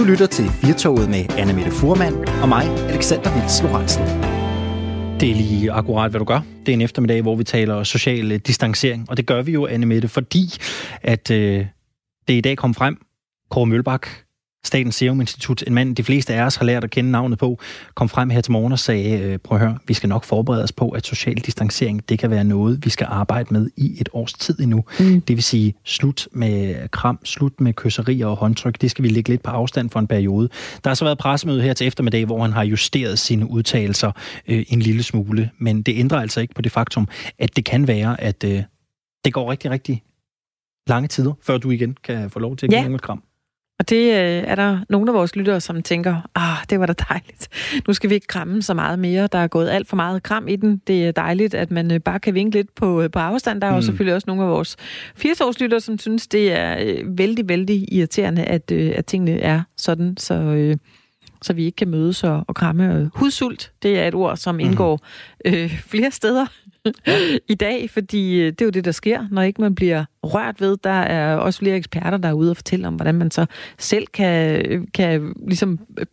Du lytter til Firtoget med Anna Mette Furman og mig, Alexander Vils Lorentzen. Det er lige akkurat, hvad du gør. Det er en eftermiddag, hvor vi taler social øh, distancering, og det gør vi jo, Anne Mette, fordi at øh, det i dag kom frem. Kåre Mølbak, Statens Serum Institut, en mand, de fleste af os har lært at kende navnet på, kom frem her til morgen og sagde, øh, prøv at høre, vi skal nok forberede os på, at social distancering, det kan være noget, vi skal arbejde med i et års tid endnu. Mm. Det vil sige, slut med kram, slut med kysserier og håndtryk, det skal vi lægge lidt på afstand for en periode. Der har så været pressemøde her til eftermiddag, hvor han har justeret sine udtalelser øh, en lille smule, men det ændrer altså ikke på det faktum, at det kan være, at øh, det går rigtig, rigtig lange tider, før du igen kan få lov til at give ja. kram. Og det øh, er der nogle af vores lyttere, som tænker, ah, det var da dejligt. Nu skal vi ikke kramme så meget mere. Der er gået alt for meget kram i den. Det er dejligt, at man øh, bare kan vinke lidt på, øh, på afstand. Der er mm. jo selvfølgelig også nogle af vores 80-årslyttere, som synes, det er øh, vældig, vældig irriterende, at, øh, at tingene er sådan, så... Øh, så vi ikke kan mødes og, og kramme. Hudsult, det er et ord, som mhm. indgår øh, flere steder i dag, fordi øh, det er jo det, der sker, når ikke man bliver rørt ved. Der er også flere eksperter, der er ude og fortælle om, hvordan man så selv kan, kan ligesom, øh,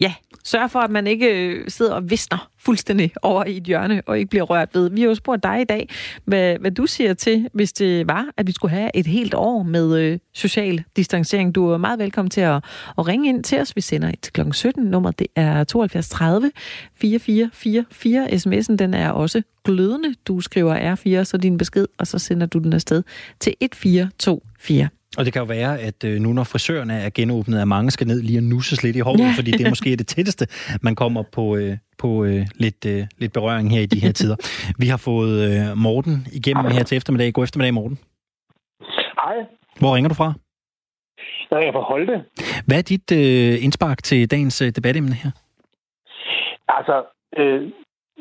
ja, sørge for, at man ikke øh, sidder og visner fuldstændig over i et hjørne og ikke bliver rørt ved. Vi har jo spurgt dig i dag, hvad, hvad du siger til, hvis det var, at vi skulle have et helt år med øh, social distancering. Du er meget velkommen til at, at ringe ind til os. Vi sender et til kl. 17. Nummer det er 72 30 4444. SMS'en den er også glødende. Du skriver R4, så din besked, og så sender du den afsted til 1424. Og det kan jo være, at øh, nu når frisørerne er genåbnet, at mange skal ned lige og nusses lidt i håret, ja. fordi det er måske det tætteste, man kommer på, øh, på øh, lidt, øh, lidt berøring her i de her tider. Vi har fået øh, Morten igennem her til eftermiddag. God eftermiddag, Morten. Hej. Hvor ringer du fra? Jeg er fra Holte. Hvad er dit øh, indspark til dagens øh, debatemne her? Altså, øh,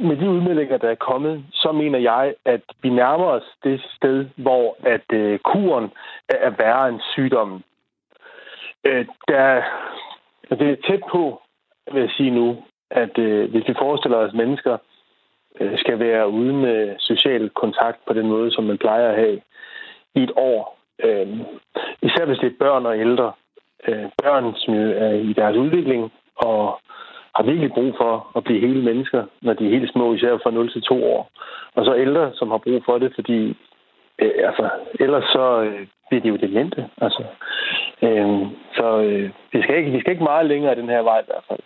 med de udmeldinger, der er kommet, så mener jeg, at vi nærmer os det sted, hvor at øh, kuren er værre end sygdommen. Øh, der, altså, det er tæt på, vil jeg sige nu, at øh, hvis vi forestiller os, at mennesker øh, skal være uden øh, social kontakt på den måde, som man plejer at have i et år, øh, især hvis det er børn og ældre, øh, børn, som er i deres udvikling og har virkelig brug for at blive hele mennesker, når de er helt små, især fra 0 til 2 år. Og så ældre, som har brug for det, fordi øh, altså, ellers så øh, bliver de jo demente. Altså, øh, så øh, vi, skal ikke, vi skal ikke meget længere den her vej i hvert fald.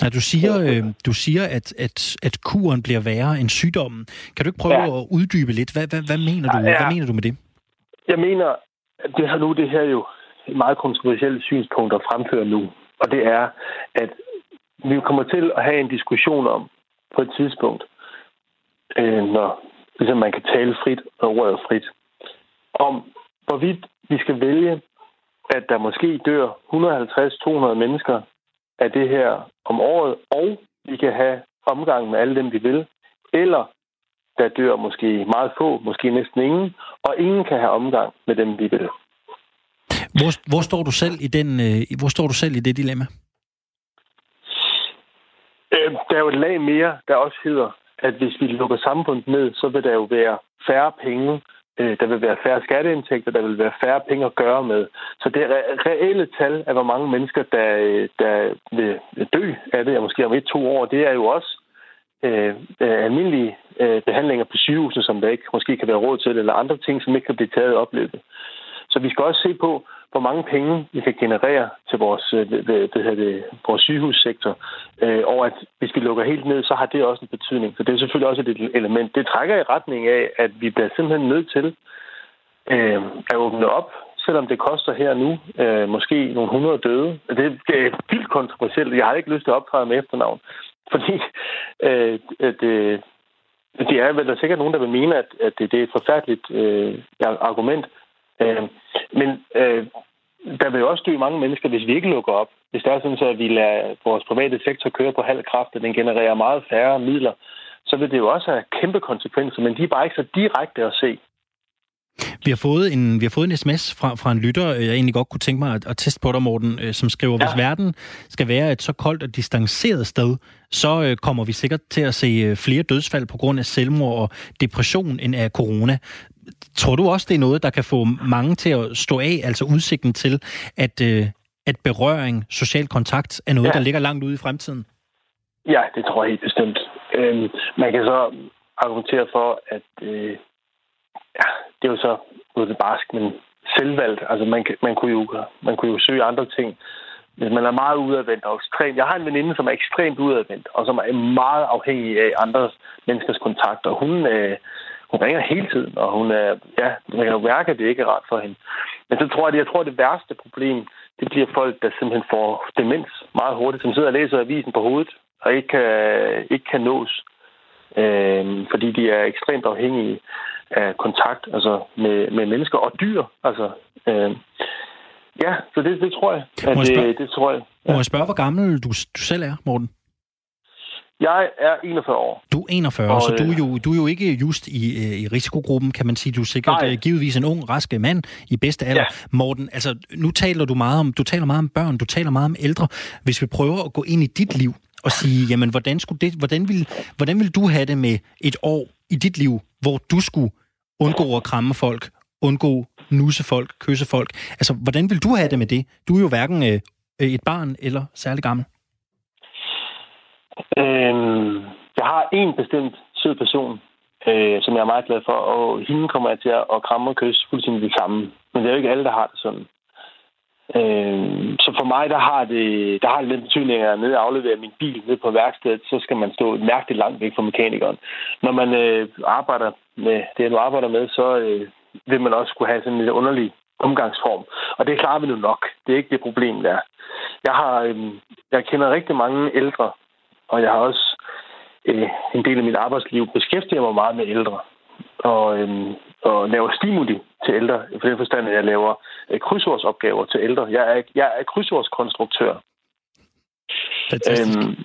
Nej, du siger, øh, du siger at, at, at kuren bliver værre end sygdommen. Kan du ikke prøve ja. at uddybe lidt? Hvad, hvad, hvad, mener du? Ja. hvad mener du med det? Jeg mener, at det her nu, det her jo et meget kontroversielt synspunkt at fremføre nu. Og det er, at vi kommer til at have en diskussion om på et tidspunkt, øh, når ligesom man kan tale frit og ordet frit, om hvorvidt vi skal vælge, at der måske dør 150-200 mennesker af det her om året, og vi kan have omgang med alle dem, vi vil, eller der dør måske meget få, måske næsten ingen, og ingen kan have omgang med dem, vi vil. Hvor, hvor står du selv i den? Øh, hvor står du selv i det dilemma? Øh, der er jo et lag mere, der også hedder, at hvis vi lukker samfundet ned, så vil der jo være færre penge, øh, der vil være færre skatteindtægter, der vil være færre penge at gøre med. Så det reelle tal af, hvor mange mennesker, der, øh, der vil dø af det, måske om et-to år, det er jo også øh, øh almindelige øh, behandlinger på sygehusene, som der ikke måske kan være råd til, eller andre ting, som ikke kan blive taget i opløbet. Så vi skal også se på, hvor mange penge vi kan generere til vores, øh, det, det, det, vores sygehussektor. Øh, og at hvis vi lukker helt ned, så har det også en betydning. Så det er selvfølgelig også et element. Det trækker i retning af, at vi bliver simpelthen nødt til øh, at åbne op, selvom det koster her nu øh, måske nogle hundrede døde. Det, det er vildt kontroversielt. Jeg har ikke lyst til at optræde med efternavn, fordi øh, det, øh, det er vel der er sikkert nogen, der vil mene, at, at det, det er et forfærdeligt øh, argument. Øh, men øh, der vil jo også dø mange mennesker, hvis vi ikke lukker op. Hvis det er sådan, at vi lader vores private sektor køre på halv kraft, og den genererer meget færre midler, så vil det jo også have kæmpe konsekvenser, men de er bare ikke så direkte at se. Vi har fået en, vi har fået en sms fra, fra en lytter, jeg egentlig godt kunne tænke mig at, at teste på dig, Morten, øh, som skriver, ja. hvis verden skal være et så koldt og distanceret sted, så øh, kommer vi sikkert til at se øh, flere dødsfald på grund af selvmord og depression end af corona. Tror du også, det er noget, der kan få mange til at stå af, altså udsigten til, at, øh, at berøring, social kontakt, er noget, ja. der ligger langt ude i fremtiden? Ja, det tror jeg helt bestemt. Øhm, man kan så argumentere for, at øh, ja, det er jo så noget barsk, men selvvalgt. Altså man, man, kunne jo, man kunne jo søge andre ting. Hvis man er meget udadvendt og ekstremt... Jeg har en veninde, som er ekstremt udadvendt, og som er meget afhængig af andre menneskers kontakter. Hun, øh, hun ringer hele tiden, og hun er... Ja, man kan jo mærke, at det ikke er ret for hende. Men så tror jeg, at jeg tror, at det værste problem, det bliver folk, der simpelthen får demens meget hurtigt, som sidder og læser avisen på hovedet, og ikke kan, ikke kan nås. Øh, fordi de er ekstremt afhængige af kontakt altså med, med mennesker og dyr. Altså, øh, ja, så det, det tror jeg. At må, jeg spørge, det, det tror jeg. Ja. må jeg spørge, hvor gammel du, du selv er, Morten? Jeg er 41 år. Du er 41, og, så du er, jo, du er jo ikke just i, øh, i risikogruppen, kan man sige. Du er sikkert nej. Øh, givetvis en ung, rask mand i bedste alder. Ja. Morten, altså, nu taler du meget om, du taler meget om børn, du taler meget om ældre. Hvis vi prøver at gå ind i dit liv og sige, jamen, hvordan, skulle det, hvordan, vil, hvordan vil du have det med et år i dit liv, hvor du skulle undgå at kramme folk, undgå nusse folk, kysse folk. Altså, hvordan vil du have det med det? Du er jo hverken øh, et barn eller særlig gammel. Øhm, jeg har en bestemt sød person, øh, som jeg er meget glad for, og hende kommer jeg til at kramme og kysse fuldstændig det samme. Men det er jo ikke alle, der har det sådan. Øh, så for mig, der har det, der har det den betydning, at jeg nede og afleverer min bil ned på værkstedet, så skal man stå mærkeligt langt væk fra mekanikeren. Når man øh, arbejder med det, du arbejder med, så øh, vil man også kunne have sådan en lidt underlig omgangsform. Og det klarer vi nu nok. Det er ikke det problem, der. Jeg har, øh, jeg kender rigtig mange ældre, og jeg har også øh, en del af mit arbejdsliv beskæftiget mig meget med ældre. Og, øh, og laver stimuli til ældre, for den forstand, at jeg laver øh, krydsordsopgaver til ældre. Jeg er, jeg er krydsordskonstruktør. Fantastisk. Øhm,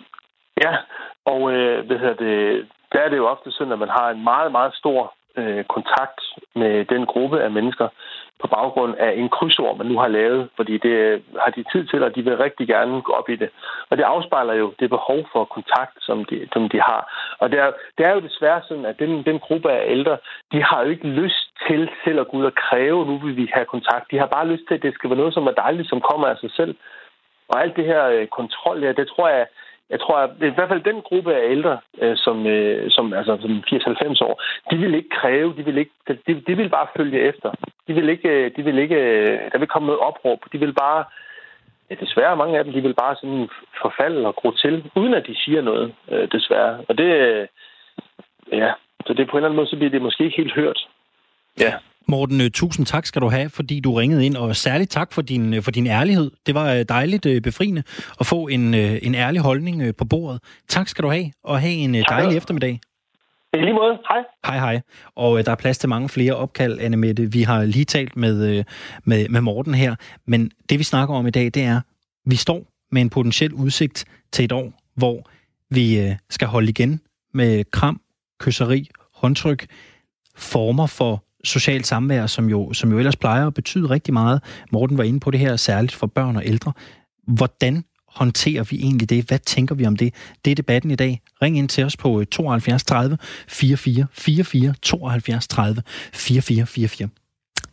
ja, og øh, hvad hedder det, der er det jo ofte sådan, at man har en meget, meget stor øh, kontakt med den gruppe af mennesker på baggrund af en krydsord, man nu har lavet, fordi det øh, har de tid til, og de vil rigtig gerne gå op i det. Og det afspejler jo det behov for kontakt, som de, som de har. Og det er, det er jo desværre sådan, at den, den gruppe af ældre, de har jo ikke lyst til selv at gå ud og kræve, nu vil vi have kontakt. De har bare lyst til, at det skal være noget, som er dejligt, som kommer af sig selv. Og alt det her øh, kontrol, ja, det tror jeg, jeg tror, at i hvert fald den gruppe af ældre, øh, som, øh, som, altså, som 80-90 år, de vil ikke kræve, de vil, ikke, de, de vil bare følge efter. De vil ikke, øh, de vil ikke, øh, der vil komme noget opråb. De vil bare, ja, desværre mange af dem, de vil bare sådan forfalde og gro til, uden at de siger noget, øh, desværre. Og det, øh, ja, så det på en eller anden måde, så bliver det måske ikke helt hørt. Ja. Morten, øh, tusind tak skal du have, fordi du ringede ind, og særligt tak for din, øh, for din ærlighed. Det var øh, dejligt befriende at få en, en ærlig holdning på bordet. Tak skal du have, og have en dejlig eftermiddag. I lige måde. Hej. Hej, hej. Og der er plads til mange flere opkald, Anne Mette. Vi har lige talt med, med, med Morten her, men det vi snakker om i dag, det er, vi står med en potentiel udsigt til et år, hvor vi skal holde igen med kram, kysseri, håndtryk, former for socialt samvær, som jo, som jo ellers plejer at betyde rigtig meget. Morten var inde på det her, særligt for børn og ældre. Hvordan håndterer vi egentlig det? Hvad tænker vi om det? Det er debatten i dag. Ring ind til os på øh, 72 30 44 44 72 30 44 44.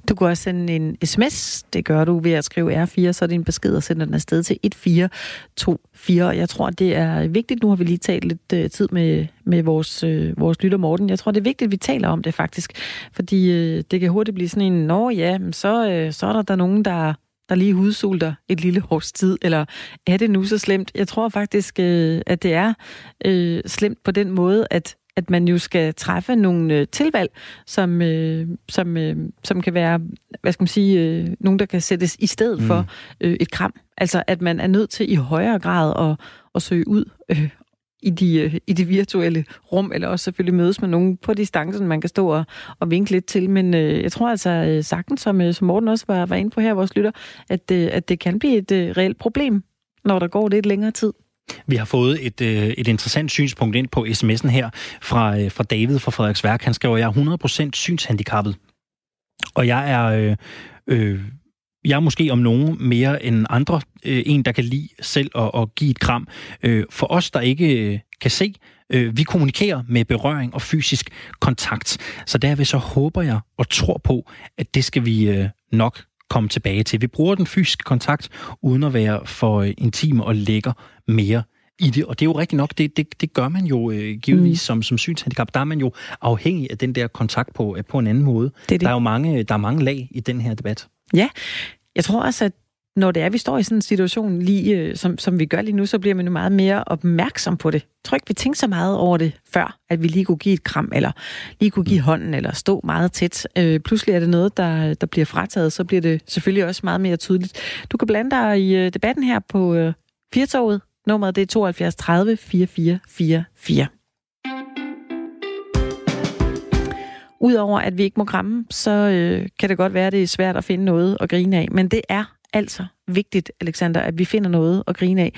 Du kan også sende en sms. Det gør du ved at skrive R4, så er din besked og sender den afsted til 1424. Jeg tror, det er vigtigt. Nu har vi lige talt lidt øh, tid med, med vores, øh, vores lytter Morten. Jeg tror, det er vigtigt, at vi taler om det faktisk. Fordi øh, det kan hurtigt blive sådan en, nå ja, men så, øh, så er der, der nogen, der der lige hudsulter et lille års tid, eller er det nu så slemt? Jeg tror faktisk, øh, at det er øh, slemt på den måde, at at man jo skal træffe nogle øh, tilvalg, som, øh, som, øh, som kan være, hvad skal man sige, øh, nogen, der kan sættes i stedet mm. for øh, et kram. Altså, at man er nødt til i højere grad at, at søge ud øh, i, de, øh, i de virtuelle rum, eller også selvfølgelig mødes med nogen på distancen, man kan stå og, og vinke lidt til. Men øh, jeg tror altså øh, sagtens, som, øh, som Morten også var, var inde på her, vores lytter, at, øh, at det kan blive et øh, reelt problem, når der går lidt længere tid. Vi har fået et, øh, et interessant synspunkt ind på sms'en her fra, øh, fra David fra Frederiksværk. Han skriver, at jeg er 100% synshandicappet. Og jeg er... Øh, øh, jeg er måske om nogen mere end andre øh, en, der kan lide selv at, at give et kram. Øh, for os, der ikke øh, kan se, øh, vi kommunikerer med berøring og fysisk kontakt. Så derved så håber jeg og tror på, at det skal vi øh, nok komme tilbage til. Vi bruger den fysiske kontakt, uden at være for øh, intim og lækker mere i det. Og det er jo rigtigt nok, det, det, det gør man jo øh, givetvis mm. som, som synshandicap. Der er man jo afhængig af den der kontakt på, øh, på en anden måde. Det er det. Der er jo mange, der er mange lag i den her debat. Ja, jeg tror også, at når det er, vi står i sådan en situation, lige, øh, som, som vi gør lige nu, så bliver man jo meget mere opmærksom på det. Jeg tror ikke, vi tænkte så meget over det før, at vi lige kunne give et kram, eller lige kunne give hånden, eller stå meget tæt. Øh, pludselig er det noget, der, der bliver frataget, så bliver det selvfølgelig også meget mere tydeligt. Du kan blande dig i øh, debatten her på øh, Firtoget. Nummeret det er 72 30 4444. Udover at vi ikke må kramme, så øh, kan det godt være, at det er svært at finde noget at grine af. Men det er altså vigtigt, Alexander, at vi finder noget at grine af.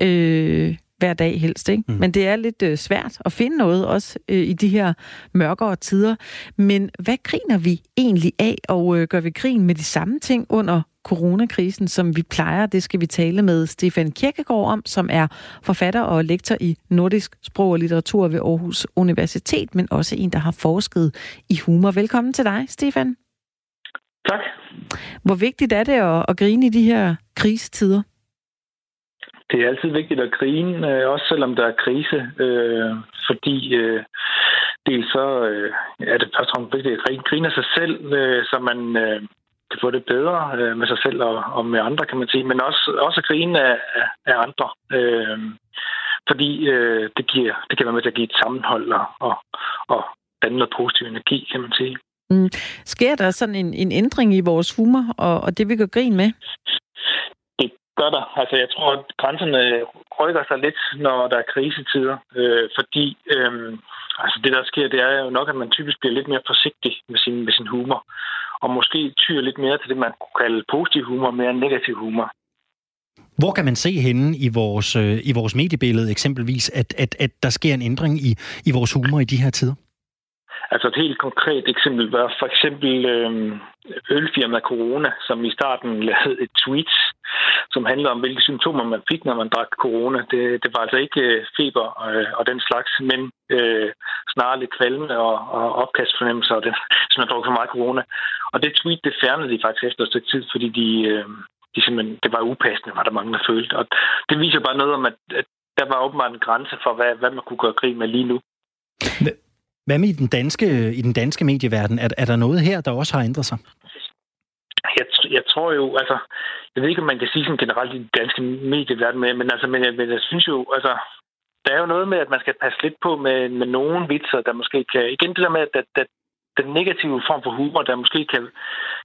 Øh, hver dag helst, ikke? Mm. Men det er lidt øh, svært at finde noget, også øh, i de her mørkere tider. Men hvad griner vi egentlig af, og øh, gør vi grin med de samme ting under coronakrisen, som vi plejer? Det skal vi tale med Stefan Kirkegaard om, som er forfatter og lektor i nordisk sprog og litteratur ved Aarhus Universitet, men også en, der har forsket i humor. Velkommen til dig, Stefan. Tak. Hvor vigtigt er det at, at grine i de her krisetider? Det er altid vigtigt at grine, øh, også selvom der er krise, øh, fordi øh, dels så øh, er det først og fremmest vigtigt at grine af sig selv, øh, så man øh, kan få det bedre øh, med sig selv og, og med andre, kan man sige, men også, også at grine af, af andre. Øh, fordi øh, det, giver, det kan være med til at give et sammenhold og, og, og danne noget positiv energi, kan man sige. Mm. Sker der sådan en, en ændring i vores humor og, og det, vi gør grin med? Gør der. Altså, jeg tror, at grænserne rykker sig lidt, når der er krisetider, øh, fordi øh, altså, det, der sker, det er jo nok, at man typisk bliver lidt mere forsigtig med sin, med sin humor, og måske tyr lidt mere til det, man kunne kalde positiv humor, mere end negativ humor. Hvor kan man se henne i vores, øh, i vores mediebillede eksempelvis, at, at, at der sker en ændring i, i vores humor i de her tider? Altså et helt konkret eksempel var for eksempel øh, ølfirma Corona, som i starten lavede et tweet, som handlede om, hvilke symptomer man fik, når man drak corona. Det, det var altså ikke øh, feber og, øh, og den slags, men øh, snarere lidt kvalme og, og opkastfornemmelser, og den, som man drak for meget corona. Og det tweet, det fjernede de faktisk efter et stykke tid, fordi de, øh, de simpelthen, det var upassende, var der mange, der følte. Og det viser bare noget om, at, at der var åbenbart en grænse for, hvad, hvad man kunne gøre krig med lige nu. Hvad med i den danske, i den danske medieverden? Er, er der noget her, der også har ændret sig? Jeg, jeg tror jo, altså, jeg ved ikke, om man kan sige sådan generelt i den danske medieverden, men, men, altså, men, jeg, men jeg synes jo, altså, der er jo noget med, at man skal passe lidt på med, med nogle vitser, der måske kan... Igen det der med, at, at den negative form for humor, der måske kan,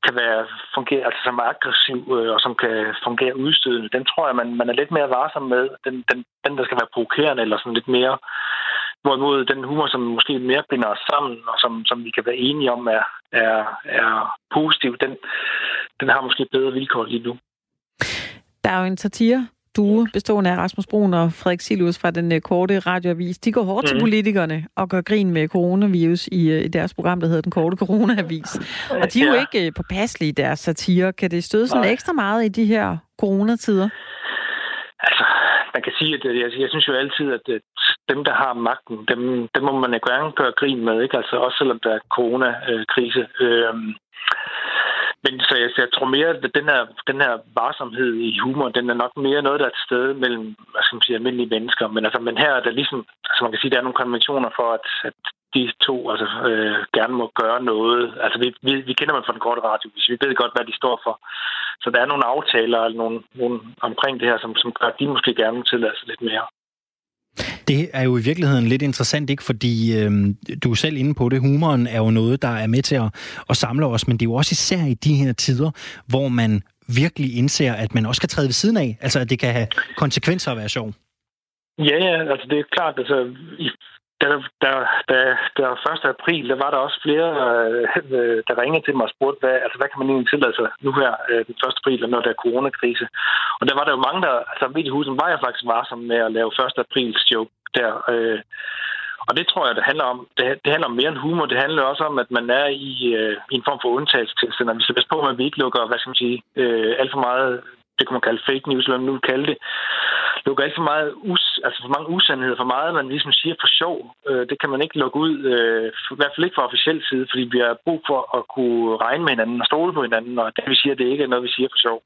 kan være fungere, altså som er aggressiv øh, og som kan fungere udstødende, den tror jeg, man, man er lidt mere varsom med. Den, den, den, der skal være provokerende eller sådan lidt mere Hvorimod den humor, som måske mere binder os sammen, og som, som vi kan være enige om er, er, er positiv, den, den har måske bedre vilkår lige nu. Der er jo en satire duo bestående af Rasmus Brun og Frederik Silus fra den øh, korte radioavis. De går hårdt mm. til mhm. politikerne og gør grin med coronavirus i, øh, i deres program, der hedder Den Korte Coronavis. Og de er ja. jo ikke øh, påpasselige i deres satire. Kan det støde sådan Nej. ekstra meget i de her coronatider? Altså, man kan sige, at øh, jeg, jeg synes jo altid, at øh, dem, der har magten, dem, dem må man ikke gerne gøre grin med, ikke? Altså også selvom der er coronakrise. Øhm, men så jeg, så jeg tror mere, at den her, den her varsomhed i humor, den er nok mere noget, der er et sted mellem, hvad skal man sige, almindelige mennesker. Men, altså, men her er der ligesom, altså man kan sige, der er nogle konventioner for, at, at de to altså, øh, gerne må gøre noget. Altså vi, vi, vi kender dem fra den korte radio, hvis vi ved godt, hvad de står for. Så der er nogle aftaler eller nogle, nogle omkring det her, som, som gør, at de måske gerne må tillade sig lidt mere. Det er jo i virkeligheden lidt interessant, ikke? Fordi øh, du er selv inde på det. Humoren er jo noget, der er med til at, at samle os, men det er jo også især i de her tider, hvor man virkelig indser, at man også kan træde ved siden af. Altså, at det kan have konsekvenser at være sjov. Ja, ja, altså det er klart, altså i da, da, da, da 1. april, der var der også flere, øh, der ringede til mig og spurgte, hvad, altså, hvad kan man egentlig tillade sig nu her øh, den 1. april, når der er coronakrise. Og der var der jo mange, der, altså midt i huset var jeg faktisk varsom med at lave 1. aprils joke der. Øh, og det tror jeg, det handler om. Det, det handler om mere end humor. Det handler også om, at man er i, øh, i en form for undtagelsestilstand. Og vi skal passe på, at vi ikke lukker, hvad skal man sige, øh, alt for meget det kan man kalde fake news, eller hvad man nu kalde det, Altså, lukker alt for meget us, altså for mange usandheder, for meget, man ligesom siger for sjov. Øh, det kan man ikke lukke ud, øh, i hvert fald ikke fra officiel side, fordi vi har brug for at kunne regne med hinanden og stole på hinanden, og det vi siger, det ikke er noget, vi siger for sjov.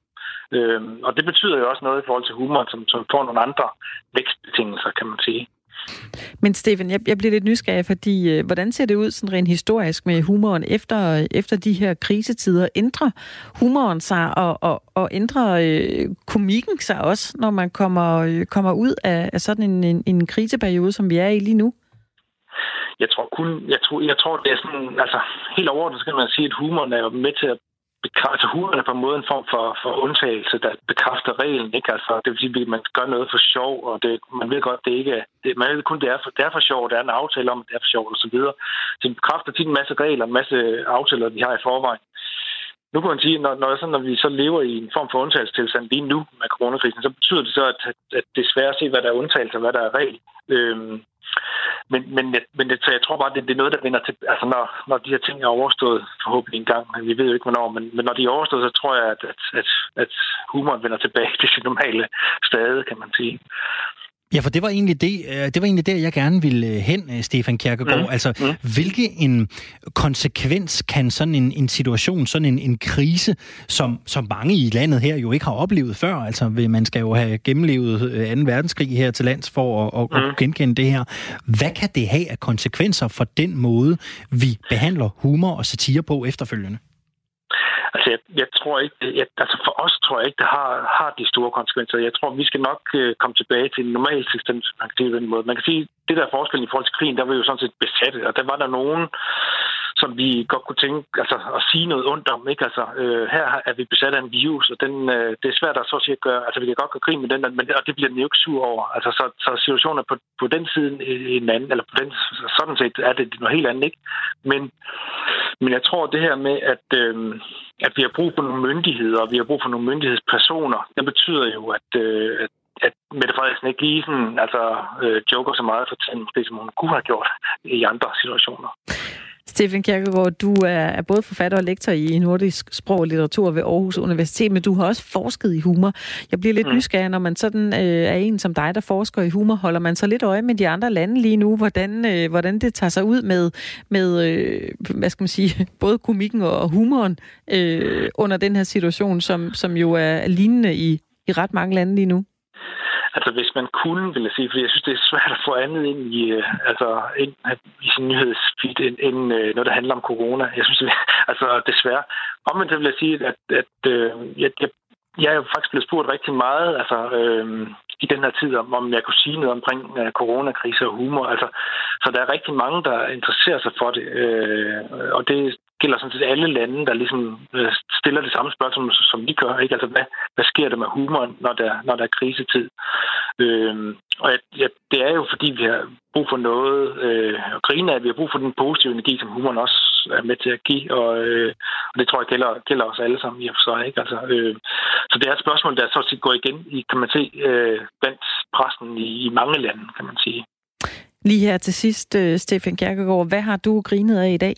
Øh, og det betyder jo også noget i forhold til humor, som, som får nogle andre vækstbetingelser, kan man sige. Men Stefan, jeg, jeg bliver lidt nysgerrig, fordi øh, hvordan ser det ud sådan rent historisk med humoren efter, efter de her krisetider? Ændrer humoren sig, og, og, og ændrer øh, komikken sig også, når man kommer, øh, kommer ud af, af sådan en, en, en kriseperiode, som vi er i lige nu? Jeg tror kun, jeg tror, jeg tror det er sådan, altså helt overordnet skal man sige, at humoren er med til at altså, humoren er på en måde en form for, for undtagelse, der bekræfter reglen. Ikke? Altså, det vil sige, at man gør noget for sjov, og det, man ved godt, det ikke er, det, man ved kun, det er for, det er for sjov, der er en aftale om, at det er for sjov, og så videre. Så det bekræfter tit en masse regler, en masse aftaler, vi har i forvejen. Nu kan man sige, når, når, sådan, når vi så lever i en form for undtagelsestilstand lige nu med coronakrisen, så betyder det så, at, at det er svært at se, hvad der er undtagelse og hvad der er regel. Øhm, men, men, men det, så jeg tror bare, det, det er noget, der vender til... Altså, når, når de her ting er overstået, forhåbentlig engang, vi ved jo ikke, hvornår, men, men når de er overstået, så tror jeg, at, at, at, at humoren vender tilbage til sit normale stade, kan man sige. Ja, for det var egentlig det, øh, det var egentlig der, jeg gerne ville øh, hen, øh, Stefan Kierkegaard. Mm. Altså, mm. hvilke en konsekvens kan sådan en, en situation, sådan en, en krise, som, som mange i landet her jo ikke har oplevet før, altså man skal jo have gennemlevet 2. verdenskrig her til lands for at, at, mm. genkende det her. Hvad kan det have af konsekvenser for den måde, vi behandler humor og satire på efterfølgende? Altså, jeg, jeg tror ikke, jeg, altså for os tror jeg ikke, det har, har de store konsekvenser. Jeg tror, vi skal nok øh, komme tilbage til en normal tilstand, man kan sige den måde. Man kan sige, det der forskel i forhold til krigen, der var jo sådan set besatte, og der var der nogen, som vi godt kunne tænke, altså at sige noget ondt om, ikke? Altså, øh, her er vi besat af en virus, og den, øh, det er svært at så at gøre, altså vi kan godt gøre krig med den, men og det bliver den jo ikke sur over. Altså, så, så situationen er på, på den side en anden, eller på den, sådan set er det noget helt andet, ikke? Men, men jeg tror, det her med, at, øh, at vi har brug for nogle myndigheder, og vi har brug for nogle myndighedspersoner, det betyder jo, at, øh, at at Mette Frederiksen ikke lige sådan, altså, øh, joker så meget for tiden, måske som hun kunne have gjort i andre situationer. Stefan Kierkegaard, du er både forfatter og lektor i nordisk sprog og litteratur ved Aarhus Universitet, men du har også forsket i humor. Jeg bliver lidt mm. nysgerrig, når man sådan øh, er en som dig, der forsker i humor. Holder man så lidt øje med de andre lande lige nu, hvordan, øh, hvordan det tager sig ud med, med øh, hvad skal man sige, både komikken og humoren øh, under den her situation, som, som jo er lignende i, i ret mange lande lige nu? Altså, hvis man kunne, vil jeg sige, fordi jeg synes, det er svært at få andet ind i, øh, altså, ind, i sin nyhedsfeed, end, end når noget, der handler om corona. Jeg synes, det, altså, desværre. Omvendt vil jeg sige, at, at øh, jeg, jeg, jeg er faktisk blevet spurgt rigtig meget, altså, øh, i den her tid, om, om jeg kunne sige noget omkring øh, coronakrise og humor. Altså, så der er rigtig mange, der interesserer sig for det. Øh, og det, gælder sådan set alle lande, der ligesom øh, stiller det samme spørgsmål, som vi gør. Ikke? Altså, hvad, hvad sker der med humoren, når der, når der er krisetid? Øhm, og ja, det er jo, fordi vi har brug for noget øh, at grine af. Vi har brug for den positive energi, som humoren også er med til at give, og, øh, og det tror jeg gælder, gælder os alle sammen i og for sig. Ikke? Altså, øh, så det er et spørgsmål, der så går igen i, kan man se, øh, blandt pressen i, i mange lande, kan man sige. Lige her til sidst, øh, Stefan Kierkegaard, hvad har du grinet af i dag?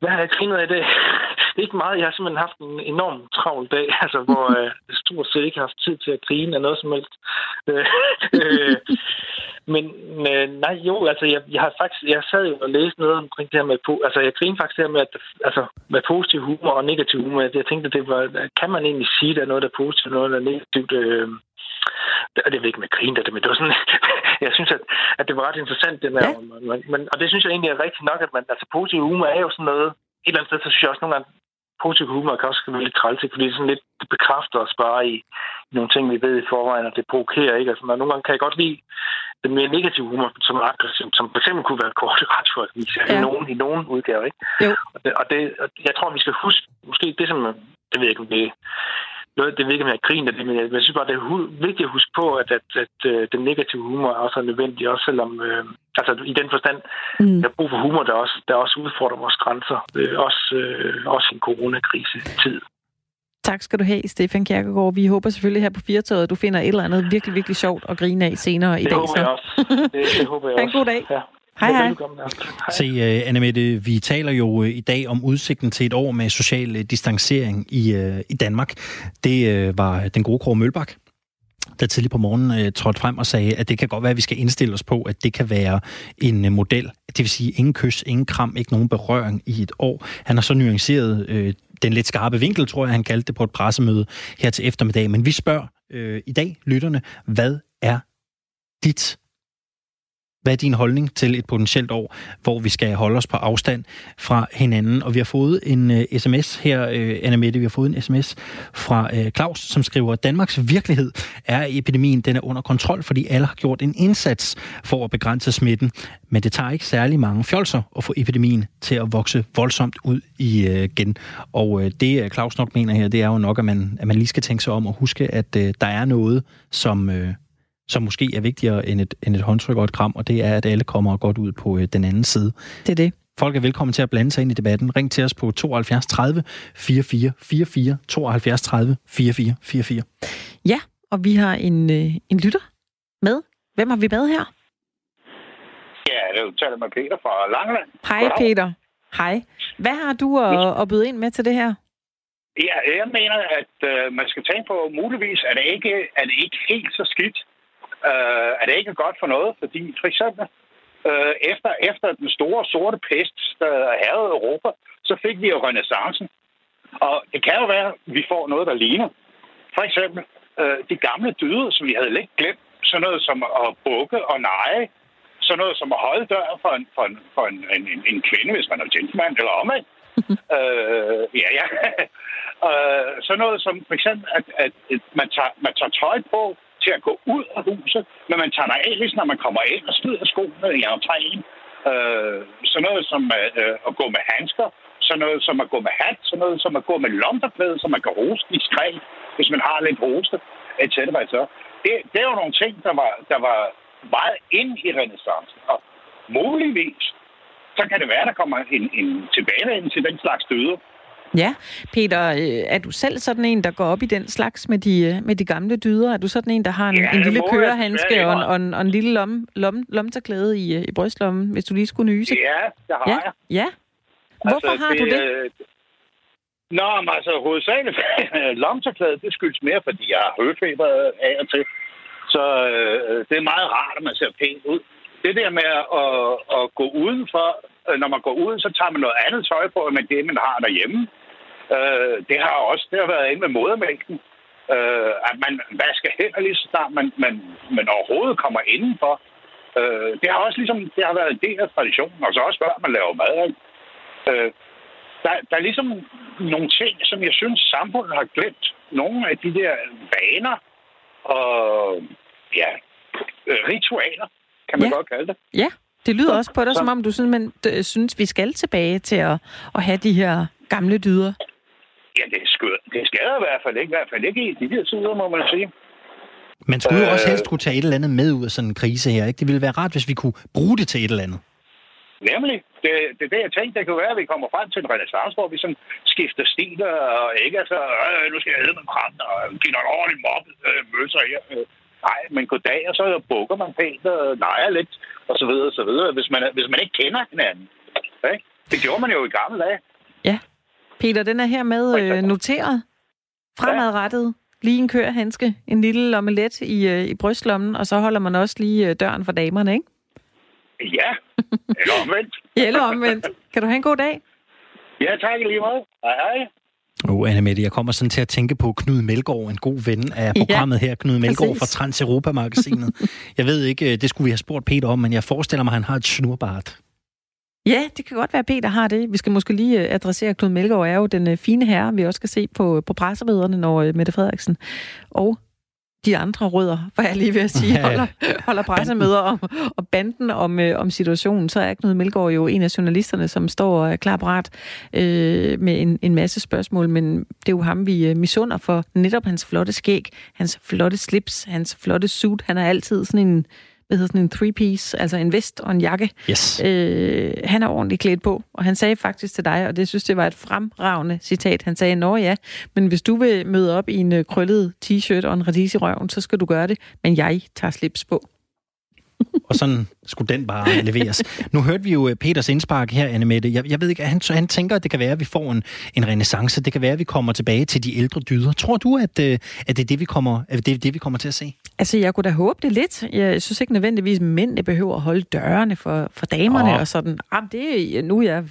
Hvad har jeg grinet af i dag? ikke meget. Jeg har simpelthen haft en enorm travl dag, altså, hvor øh, jeg stort set ikke har haft tid til at grine af noget som helst. Øh, øh, men øh, nej, jo, altså, jeg, jeg har faktisk, jeg sad jo og læste noget omkring det her med, altså, jeg griner faktisk her med, at, altså, med positiv humor og negativ humor. Jeg tænkte, det var, kan man egentlig sige, at der er noget, der er positivt, noget, der er negativt? Øh, og det ved ikke med grin det, men det var sådan, jeg synes, at, at det var ret interessant, det med, ja. men, men, og det synes jeg egentlig er rigtigt nok, at man, altså positiv humor er jo sådan noget, et eller andet sted, så synes jeg også nogle gange, positiv humor kan også være lidt træls, fordi det, sådan lidt, det bekræfter os bare i, i nogle ting, vi ved i forvejen, og det provokerer ikke. Altså, nogle gange kan jeg godt lide den mere negative humor, som er aggressiv, som for eksempel kunne være kort radioavis ja. i nogen, i nogen udgaver. Ikke? Jo. Og, det, og det, jeg tror, vi skal huske, måske det som, det ved jeg ikke, om det noget, det ved ikke, om jeg griner det, men jeg, jeg synes bare, det er vigtigt at huske på, at, at, at, at øh, den negative humor også er nødvendig, også selvom, øh, altså i den forstand, mm. der er brug for humor, der også, der også udfordrer vores grænser, øh, også, øh, også i en coronakrise-tid. Tak skal du have, Stefan Kierkegaard. Vi håber selvfølgelig her på Firtoget, at du finder et eller andet virkelig, virkelig sjovt at grine af senere i det dag. Håber så. Jeg også. Det, det håber jeg også. Ha' en god dag. Ja. Hej, hej. Se, uh, Annemette, vi taler jo uh, i dag om udsigten til et år med social uh, distancering i, uh, i Danmark. Det uh, var den gode Kåre Mølbak, der tidligt på morgenen øh, trådte frem og sagde, at det kan godt være, at vi skal indstille os på, at det kan være en øh, model. Det vil sige ingen kys, ingen kram, ikke nogen berøring i et år. Han har så nuanceret øh, den lidt skarpe vinkel, tror jeg, han kaldte det på et pressemøde her til eftermiddag. Men vi spørger øh, i dag lytterne, hvad er dit hvad er din holdning til et potentielt år, hvor vi skal holde os på afstand fra hinanden? Og vi har fået en øh, uh, sms her, uh, Anna Mette, vi har fået en sms fra uh, Claus, som skriver, at Danmarks virkelighed er, at epidemien den er under kontrol, fordi alle har gjort en indsats for at begrænse smitten. Men det tager ikke særlig mange fjolser at få epidemien til at vokse voldsomt ud igen. Og det Claus nok mener her, det er jo nok, at man, at man lige skal tænke sig om og huske, at uh, der er noget, som som måske er vigtigere end et, end et håndtryk og et kram, og det er, at alle kommer godt ud på øh, den anden side. Det er det. Folk er velkommen til at blande sig ind i debatten. Ring til os på 72 30 44 44 72 30 44 44. Ja, og vi har en, øh, en lytter med. Hvem har vi med her? Ja, det er jo taler med Peter fra Langeland. Hej Goddag. Peter. Hej. Hvad har du at, at byde ind med til det her? Ja, jeg mener, at øh, man skal tænke på, muligvis er det ikke, er det ikke helt så skidt, øh, er det ikke godt for noget, fordi for eksempel øh, efter, efter den store sorte pest, der havde Europa, så fik vi jo renaissancen. Og det kan jo være, at vi får noget, der ligner. For eksempel øh, de gamle dyder, som vi havde lidt glemt, sådan noget som at bukke og neje, sådan noget som at holde dør for en, for en, for en, en, en kvinde, hvis man er gentleman, eller omvendt. øh, ja, ja. øh, sådan noget som for eksempel, at, at, at man, tager, man tager tøj på, til at gå ud af huset, men man tager af, hvis når man kommer ind og smider skoene i entréen. Øh, sådan noget som øh, at gå med handsker, sådan noget som at gå med hat, sådan noget som at gå med lomterklæde, så man kan hoste i skræk, hvis man har lidt hoste, etc. Så det, det er jo nogle ting, der var, der var meget ind i renaissancen. Og muligvis, så kan det være, der kommer en, en tilbagevendelse til den slags døde, Ja, Peter, øh, er du selv sådan en, der går op i den slags med de, øh, med de gamle dyder? Er du sådan en, der har en, ja, en lille kørehandske og en, og, en, og en lille lom, lom, lomterklæde i, øh, i brystlommen, hvis du lige skulle nyse? Ja, det har ja. jeg. Ja? Hvorfor altså, har det, du det? Øh, Nå, men altså hovedsageligt lomterklæde, det skyldes mere, fordi jeg har høfeber af og til. Så øh, det er meget rart, at man ser pænt ud. Det der med at, at gå udenfor, når man går ud, så tager man noget andet tøj på, end det, man har derhjemme. Øh, det har også det har været inde med modermælken. Øh, at man vasker hænder lige så snart man, man, man overhovedet kommer indenfor. Øh, det har også ligesom, det har været en del af traditionen, og så også før man laver mad. Øh, der, der er ligesom nogle ting, som jeg synes, samfundet har glemt. Nogle af de der vaner og ja, ritualer, kan man ja. godt kalde det. Ja, det lyder også på dig, som om du synes, man, synes, vi skal tilbage til at, at have de her gamle dyder. Ja, det, skal, det skal i hvert fald ikke, i hvert fald ikke i de her tider, må man sige. Man skulle jo også øh. helst kunne tage et eller andet med ud af sådan en krise her. Ikke? Det ville være rart, hvis vi kunne bruge det til et eller andet. Nemlig. Det, det er det, jeg tænkte, det kan være, at vi kommer frem til en renaissance, hvor vi sådan skifter stil, og ikke altså, øh, nu skal jeg æde med krampen, og give noget ordentligt mobbet øh, møsser her. Øh, nej, men goddag, og så bukker man pænt og leger lidt, og så videre, og så videre, hvis man, hvis man ikke kender hinanden. Ikke? Det gjorde man jo i gamle dage. Ja. Peter, den er her med øh, noteret. Fremadrettet. Ja. Lige en kørehandske, en lille lommelet i, øh, i brystlommen, og så holder man også lige øh, døren for damerne, ikke? Ja, eller omvendt. ja, eller omvendt. Kan du have en god dag? Ja, tak lige meget. Hej, hej. Oh, Anna Mette, jeg kommer sådan til at tænke på Knud Melgaard, en god ven af programmet ja, her. Knud Melgaard fra Trans-Europa-magasinet. jeg ved ikke, øh, det skulle vi have spurgt Peter om, men jeg forestiller mig, at han har et snurbart. Ja, det kan godt være, at Peter har det. Vi skal måske lige øh, adressere, at Knud Melgaard er jo den øh, fine herre, vi også skal se på, på pressemøderne, når Mette Frederiksen og de andre rødder, var jeg lige ved at sige, holder, holder pressemøder om, om banden om, øh, om situationen, så er Knud Melgaard jo en af journalisterne, som står øh, klar parat øh, med en, en masse spørgsmål, men det er jo ham, vi øh, misunder for netop hans flotte skæg, hans flotte slips, hans flotte suit. Han er altid sådan en hvad hedder sådan en three-piece, altså en vest og en jakke. Yes. Øh, han er ordentligt klædt på, og han sagde faktisk til dig, og det synes det var et fremragende citat, han sagde, nå ja, men hvis du vil møde op i en øh, krøllet t-shirt og en radis i røven, så skal du gøre det, men jeg tager slips på. og sådan skulle den bare leveres. Nu hørte vi jo øh, Peters indspark her, Anne Mette. Jeg, jeg ved ikke, han, han tænker, at det kan være, at vi får en, en renaissance. Det kan være, at vi kommer tilbage til de ældre dyder. Tror du, at, øh, at det er det, vi kommer, at det er det, vi kommer til at se? Altså, jeg kunne da håbe det lidt. Jeg synes ikke nødvendigvis, at mændene behøver at holde dørene for, for damerne oh. og sådan. Jamen, det, nu er jeg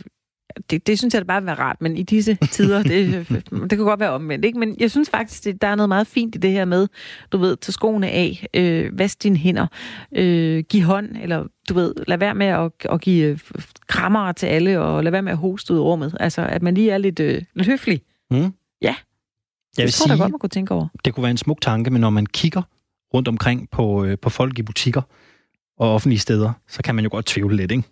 det, det synes jeg da bare vil være rart, men i disse tider, det, det kan godt være omvendt. Ikke? Men jeg synes faktisk, det, der er noget meget fint i det her med, du ved, tage skoene af, øh, vask dine hænder, øh, give hånd, eller du ved, lad være med at, at give øh, krammer til alle, og lad være med at hoste ud i rummet. Altså, at man lige er lidt, øh, lidt høflig. Mm. Ja. Jeg det vil tror sige, godt, man kunne tænke over. Det kunne være en smuk tanke, men når man kigger rundt omkring på, øh, på folk i butikker og offentlige steder, så kan man jo godt tvivle lidt, ikke?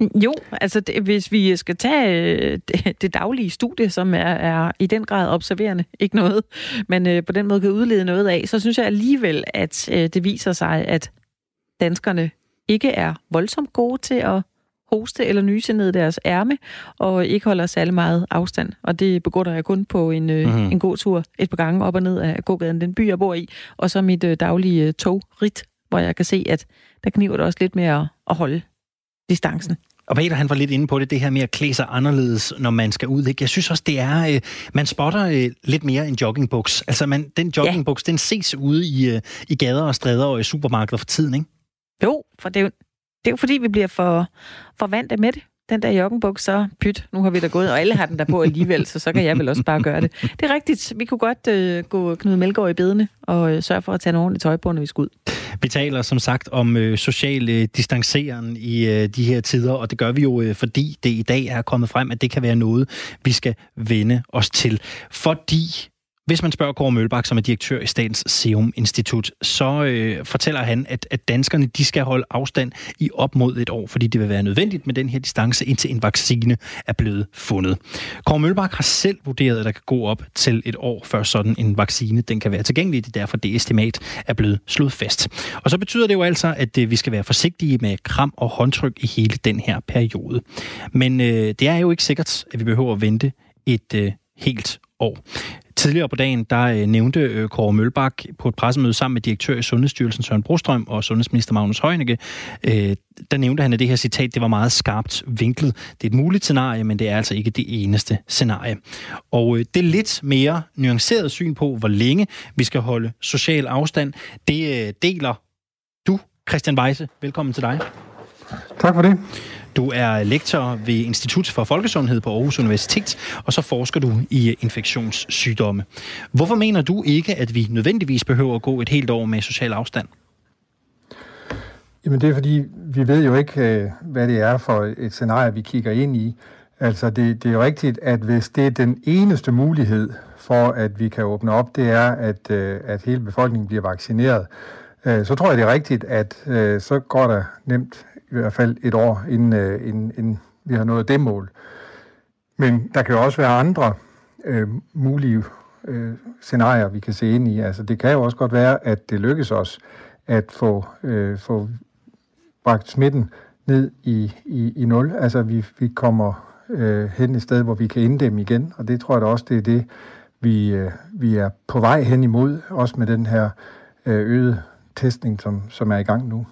Jo, altså det, hvis vi skal tage øh, det, det daglige studie, som er, er i den grad observerende, ikke noget, men øh, på den måde kan udlede noget af, så synes jeg alligevel, at øh, det viser sig, at danskerne ikke er voldsomt gode til at hoste eller nyse ned deres ærme, og ikke holder særlig meget afstand. Og det begrunder jeg kun på en, øh, mm-hmm. en god tur et par gange op og ned af gågaden, den by, jeg bor i, og så mit øh, daglige øh, togrit, hvor jeg kan se, at der kniver det også lidt med at, at holde distancen. Og Peter, han var lidt inde på det, det her med at klæde sig anderledes, når man skal ud. Ikke? Jeg synes også, det er, øh, man spotter øh, lidt mere en joggingbuks. Altså, man, den joggingbuks, ja. den ses ude i, øh, i gader og stræder og i supermarkeder for tiden, ikke? Jo, for det er jo, det er jo fordi, vi bliver for, for vant med det den der joggenbuk, så pyt, nu har vi da gået, og alle har den der på alligevel, så så kan jeg vel også bare gøre det. Det er rigtigt. Vi kunne godt øh, gå Knud Melgaard i bedene og øh, sørge for at tage en ordentlig tøj på, når vi skal ud. Vi taler som sagt om øh, social øh, distanceren i øh, de her tider, og det gør vi jo, øh, fordi det i dag er kommet frem, at det kan være noget, vi skal vende os til. Fordi hvis man spørger Kåre Mølbak, som er direktør i Statens Serum Institut, så øh, fortæller han, at, at danskerne de skal holde afstand i op mod et år, fordi det vil være nødvendigt med den her distance, indtil en vaccine er blevet fundet. Kåre Mølbak har selv vurderet, at der kan gå op til et år, før sådan en vaccine den kan være tilgængelig. Det er derfor, det estimat er blevet slået fast. Og så betyder det jo altså, at øh, vi skal være forsigtige med kram og håndtryk i hele den her periode. Men øh, det er jo ikke sikkert, at vi behøver at vente et øh, helt år. Tidligere på dagen, der øh, nævnte øh, Kåre Mølbak på et pressemøde sammen med direktør i Sundhedsstyrelsen Søren Brostrøm og sundhedsminister Magnus Heunicke, øh, der nævnte han, at det her citat det var meget skarpt vinklet. Det er et muligt scenarie, men det er altså ikke det eneste scenarie. Og det lidt mere nuanceret syn på, hvor længe vi skal holde social afstand, det deler du, Christian Weise. Velkommen til dig. Tak for det. Du er lektor ved Institut for Folkesundhed på Aarhus Universitet, og så forsker du i infektionssygdomme. Hvorfor mener du ikke, at vi nødvendigvis behøver at gå et helt år med social afstand? Jamen det er fordi, vi ved jo ikke, øh, hvad det er for et scenarie, vi kigger ind i. Altså det, det er jo rigtigt, at hvis det er den eneste mulighed for, at vi kan åbne op, det er, at, øh, at hele befolkningen bliver vaccineret, øh, så tror jeg, det er rigtigt, at så går der nemt i hvert fald et år, inden, øh, inden, inden vi har nået det mål. Men der kan jo også være andre øh, mulige øh, scenarier, vi kan se ind i. Altså, det kan jo også godt være, at det lykkes os at få, øh, få bragt smitten ned i, i, i nul. Altså, vi, vi kommer øh, hen et sted, hvor vi kan inddæmme igen, og det tror jeg da også, det er det, vi, øh, vi er på vej hen imod, også med den her øh, øgede testning, som, som er i gang nu.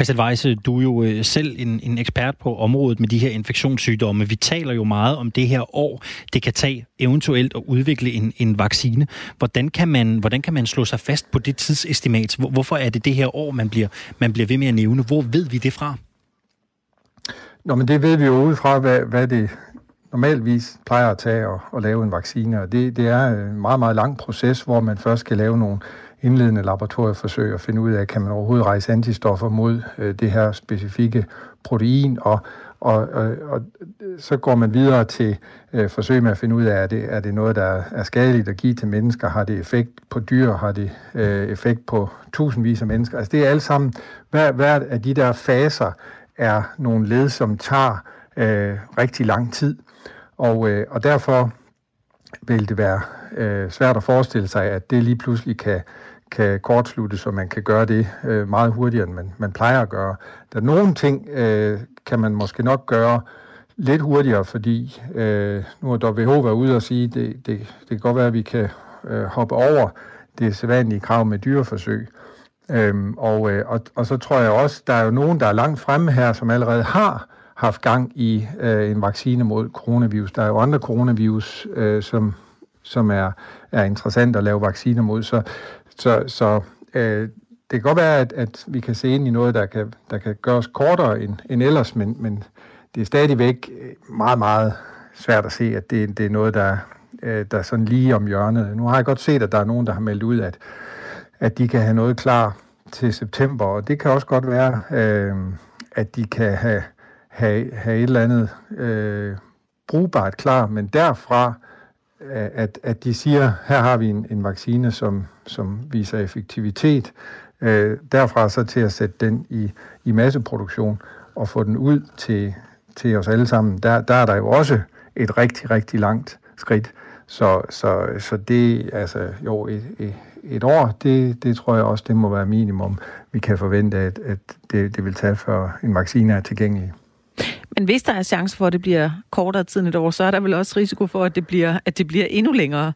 Christian Weisse, du er jo øh, selv en, en ekspert på området med de her infektionssygdomme. Vi taler jo meget om det her år, det kan tage eventuelt at udvikle en, en vaccine. Hvordan kan, man, hvordan kan man slå sig fast på det tidsestimat? Hvorfor er det det her år, man bliver, man bliver ved med at nævne? Hvor ved vi det fra? Nå, men det ved vi jo udefra, hvad, hvad det normalvis plejer at tage at, at lave en vaccine. Og det, det er en meget, meget lang proces, hvor man først skal lave nogle indledende laboratorieforsøg at finde ud af, kan man overhovedet rejse antistoffer mod øh, det her specifikke protein, og, og, og, og så går man videre til øh, forsøg med at finde ud af, er det, er det noget, der er skadeligt at give til mennesker? Har det effekt på dyr? Har det øh, effekt på tusindvis af mennesker? Altså det er alt sammen, hver, hver af de der faser er nogle led, som tager øh, rigtig lang tid. Og, øh, og derfor vil det være øh, svært at forestille sig, at det lige pludselig kan kan kortslutte, så man kan gøre det øh, meget hurtigere, end man, man plejer at gøre. Der er nogle ting, øh, kan man måske nok gøre lidt hurtigere, fordi øh, nu har WHO været ude og sige, det, det, det kan godt være, at vi kan øh, hoppe over det sædvanlige krav med dyreforsøg. Øhm, og, øh, og, og så tror jeg også, der er jo nogen, der er langt fremme her, som allerede har haft gang i øh, en vaccine mod coronavirus. Der er jo andre coronavirus, øh, som, som er, er interessant at lave vacciner mod. Så, så, så øh, det kan godt være, at, at vi kan se ind i noget, der kan, der kan gøres kortere end, end ellers, men, men det er stadigvæk øh, meget, meget svært at se, at det, det er noget, der, øh, der er sådan lige om hjørnet. Nu har jeg godt set, at der er nogen, der har meldt ud, at, at de kan have noget klar til september, og det kan også godt være, øh, at de kan have, have, have et eller andet øh, brugbart klar, men derfra, at, at de siger, her har vi en, en vaccine, som, som viser effektivitet, øh, derfra så til at sætte den i, i masseproduktion og få den ud til, til os alle sammen, der, der er der jo også et rigtig, rigtig langt skridt. Så, så, så det, altså jo, et, et, et år, det, det tror jeg også, det må være minimum, vi kan forvente, at, at det, det vil tage, for en vaccine er tilgængelig. Men hvis der er chance for, at det bliver kortere tid end et år, så er der vel også risiko for, at det bliver, at det bliver endnu længere?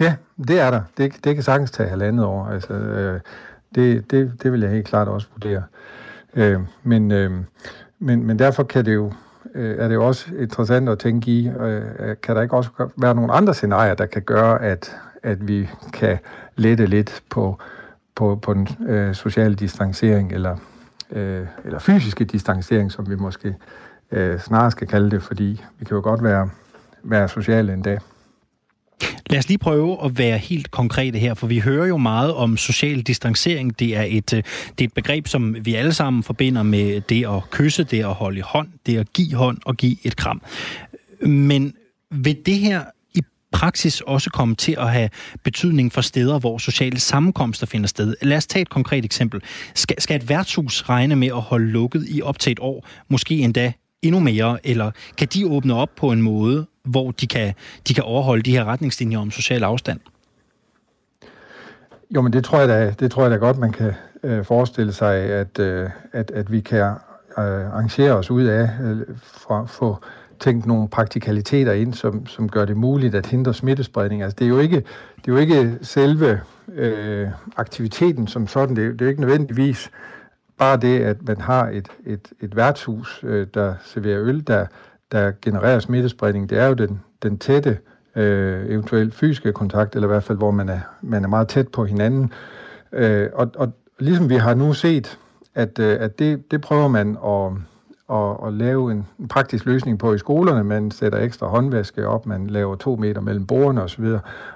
Ja, det er der. Det, det kan sagtens tage halvandet år. Altså, øh, det, det, det vil jeg helt klart også vurdere. Øh, men, øh, men, men derfor kan det jo, øh, er det jo også interessant at tænke i, øh, øh kan der ikke også være nogle andre scenarier, der kan gøre, at, at vi kan lette lidt på, på, på den øh, sociale distancering, eller, øh, eller fysiske distancering, som vi måske øh, snarere skal kalde det, fordi vi kan jo godt være, være sociale en dag. Lad os lige prøve at være helt konkrete her, for vi hører jo meget om social distancering. Det er et, øh, det er et begreb, som vi alle sammen forbinder med det at kysse, det at holde i hånd, det at give hånd og give et kram. Men vil det her praksis også komme til at have betydning for steder, hvor sociale sammenkomster finder sted. Lad os tage et konkret eksempel. Skal, skal et værtshus regne med at holde lukket i op til et år, måske endda endnu mere, eller kan de åbne op på en måde, hvor de kan, de kan overholde de her retningslinjer om social afstand? Jo, men det tror jeg da, det tror jeg da godt, man kan øh, forestille sig, at, øh, at, at vi kan øh, arrangere os ud af, øh, for få tænkt nogle praktikaliteter ind, som, som gør det muligt at hindre smittespredning. Altså, det er jo ikke, det er jo ikke selve øh, aktiviteten som sådan, det er, det er jo ikke nødvendigvis bare det, at man har et, et, et værtshus, øh, der serverer øl, der, der genererer smittespredning, det er jo den, den tætte, øh, eventuelt fysiske kontakt, eller i hvert fald, hvor man er, man er meget tæt på hinanden. Øh, og, og ligesom vi har nu set, at, øh, at det, det prøver man at, at, at lave en, en praktisk løsning på i skolerne. Man sætter ekstra håndvaske op, man laver to meter mellem bordene osv.,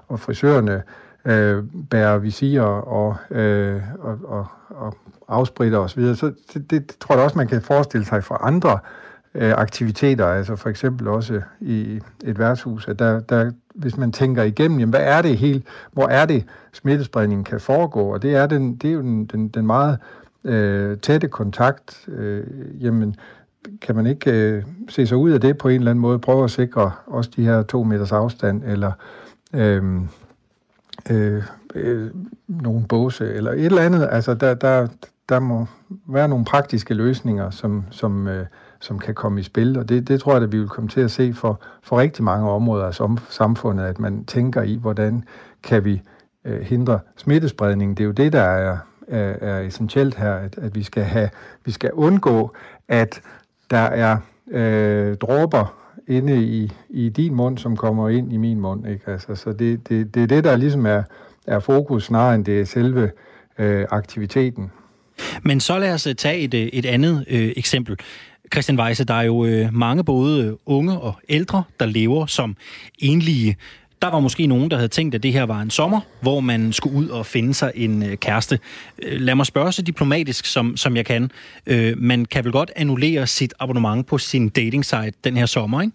og frisørerne øh, bærer visir og, øh, og, og, og afspritter osv. Så det, det tror jeg også, man kan forestille sig for andre øh, aktiviteter, altså for eksempel også i et værtshus, at der, der, hvis man tænker igennem, jamen, hvad er det helt, hvor er det smittespredningen kan foregå, og det er, den, det er jo den, den, den meget øh, tætte kontakt, øh, jamen kan man ikke øh, se sig ud af det på en eller anden måde, prøve at sikre også de her to meters afstand, eller øhm, øh, øh, øh, nogle båse, eller et eller andet, altså der, der, der må være nogle praktiske løsninger, som, som, øh, som kan komme i spil, og det, det tror jeg, at vi vil komme til at se for, for rigtig mange områder af samfundet, at man tænker i, hvordan kan vi øh, hindre smittespredning. Det er jo det, der er, er, er essentielt her, at, at vi, skal have, vi skal undgå, at der er øh, dråber inde i, i din mund, som kommer ind i min mund. Ikke? Altså, så det, det, det er det, der ligesom er, er fokus, snarere end det er selve øh, aktiviteten. Men så lad os øh, tage et, øh, et andet øh, eksempel. Christian Weisse, der er jo øh, mange både øh, unge og ældre, der lever som enlige. Der var måske nogen, der havde tænkt, at det her var en sommer, hvor man skulle ud og finde sig en øh, kæreste. Øh, lad mig spørge så diplomatisk, som, som jeg kan. Øh, man kan vel godt annullere sit abonnement på sin dating site den her sommer, ikke?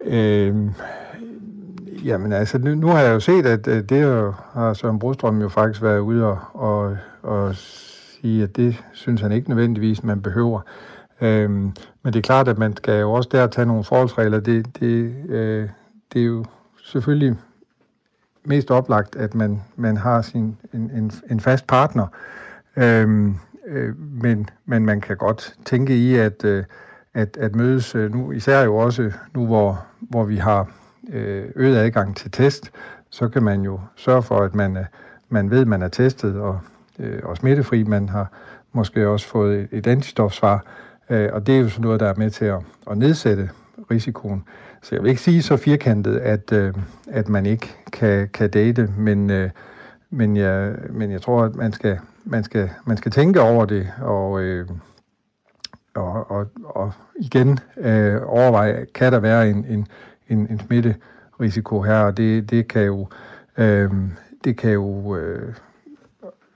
Øh, Jamen altså, nu, nu har jeg jo set, at det har Søren Brostrøm jo faktisk været ude og, og, og sige, at det synes han ikke nødvendigvis, man behøver. Øhm, men det er klart, at man skal jo også der tage nogle forholdsregler. Det, det, øh, det er jo selvfølgelig mest oplagt, at man, man har sin, en, en, en fast partner. Øhm, øh, men, men man kan godt tænke i, at, øh, at, at mødes øh, nu, især jo også nu, hvor, hvor vi har øh, øget adgang til test, så kan man jo sørge for, at man, øh, man ved, at man er testet og, øh, og smittefri. Man har måske også fået et antistofsvar, Øh, og det er jo sådan noget, der er med til at, at nedsætte risikoen. så jeg vil ikke sige så firkantet, at, øh, at man ikke kan, kan date, men, øh, men, jeg, men jeg tror, at man skal, man skal, man skal tænke over det, og, øh, og, og, og igen øh, overveje, kan der være en, en, en, en smitterisiko her, og det, det kan jo, øh, det kan jo øh,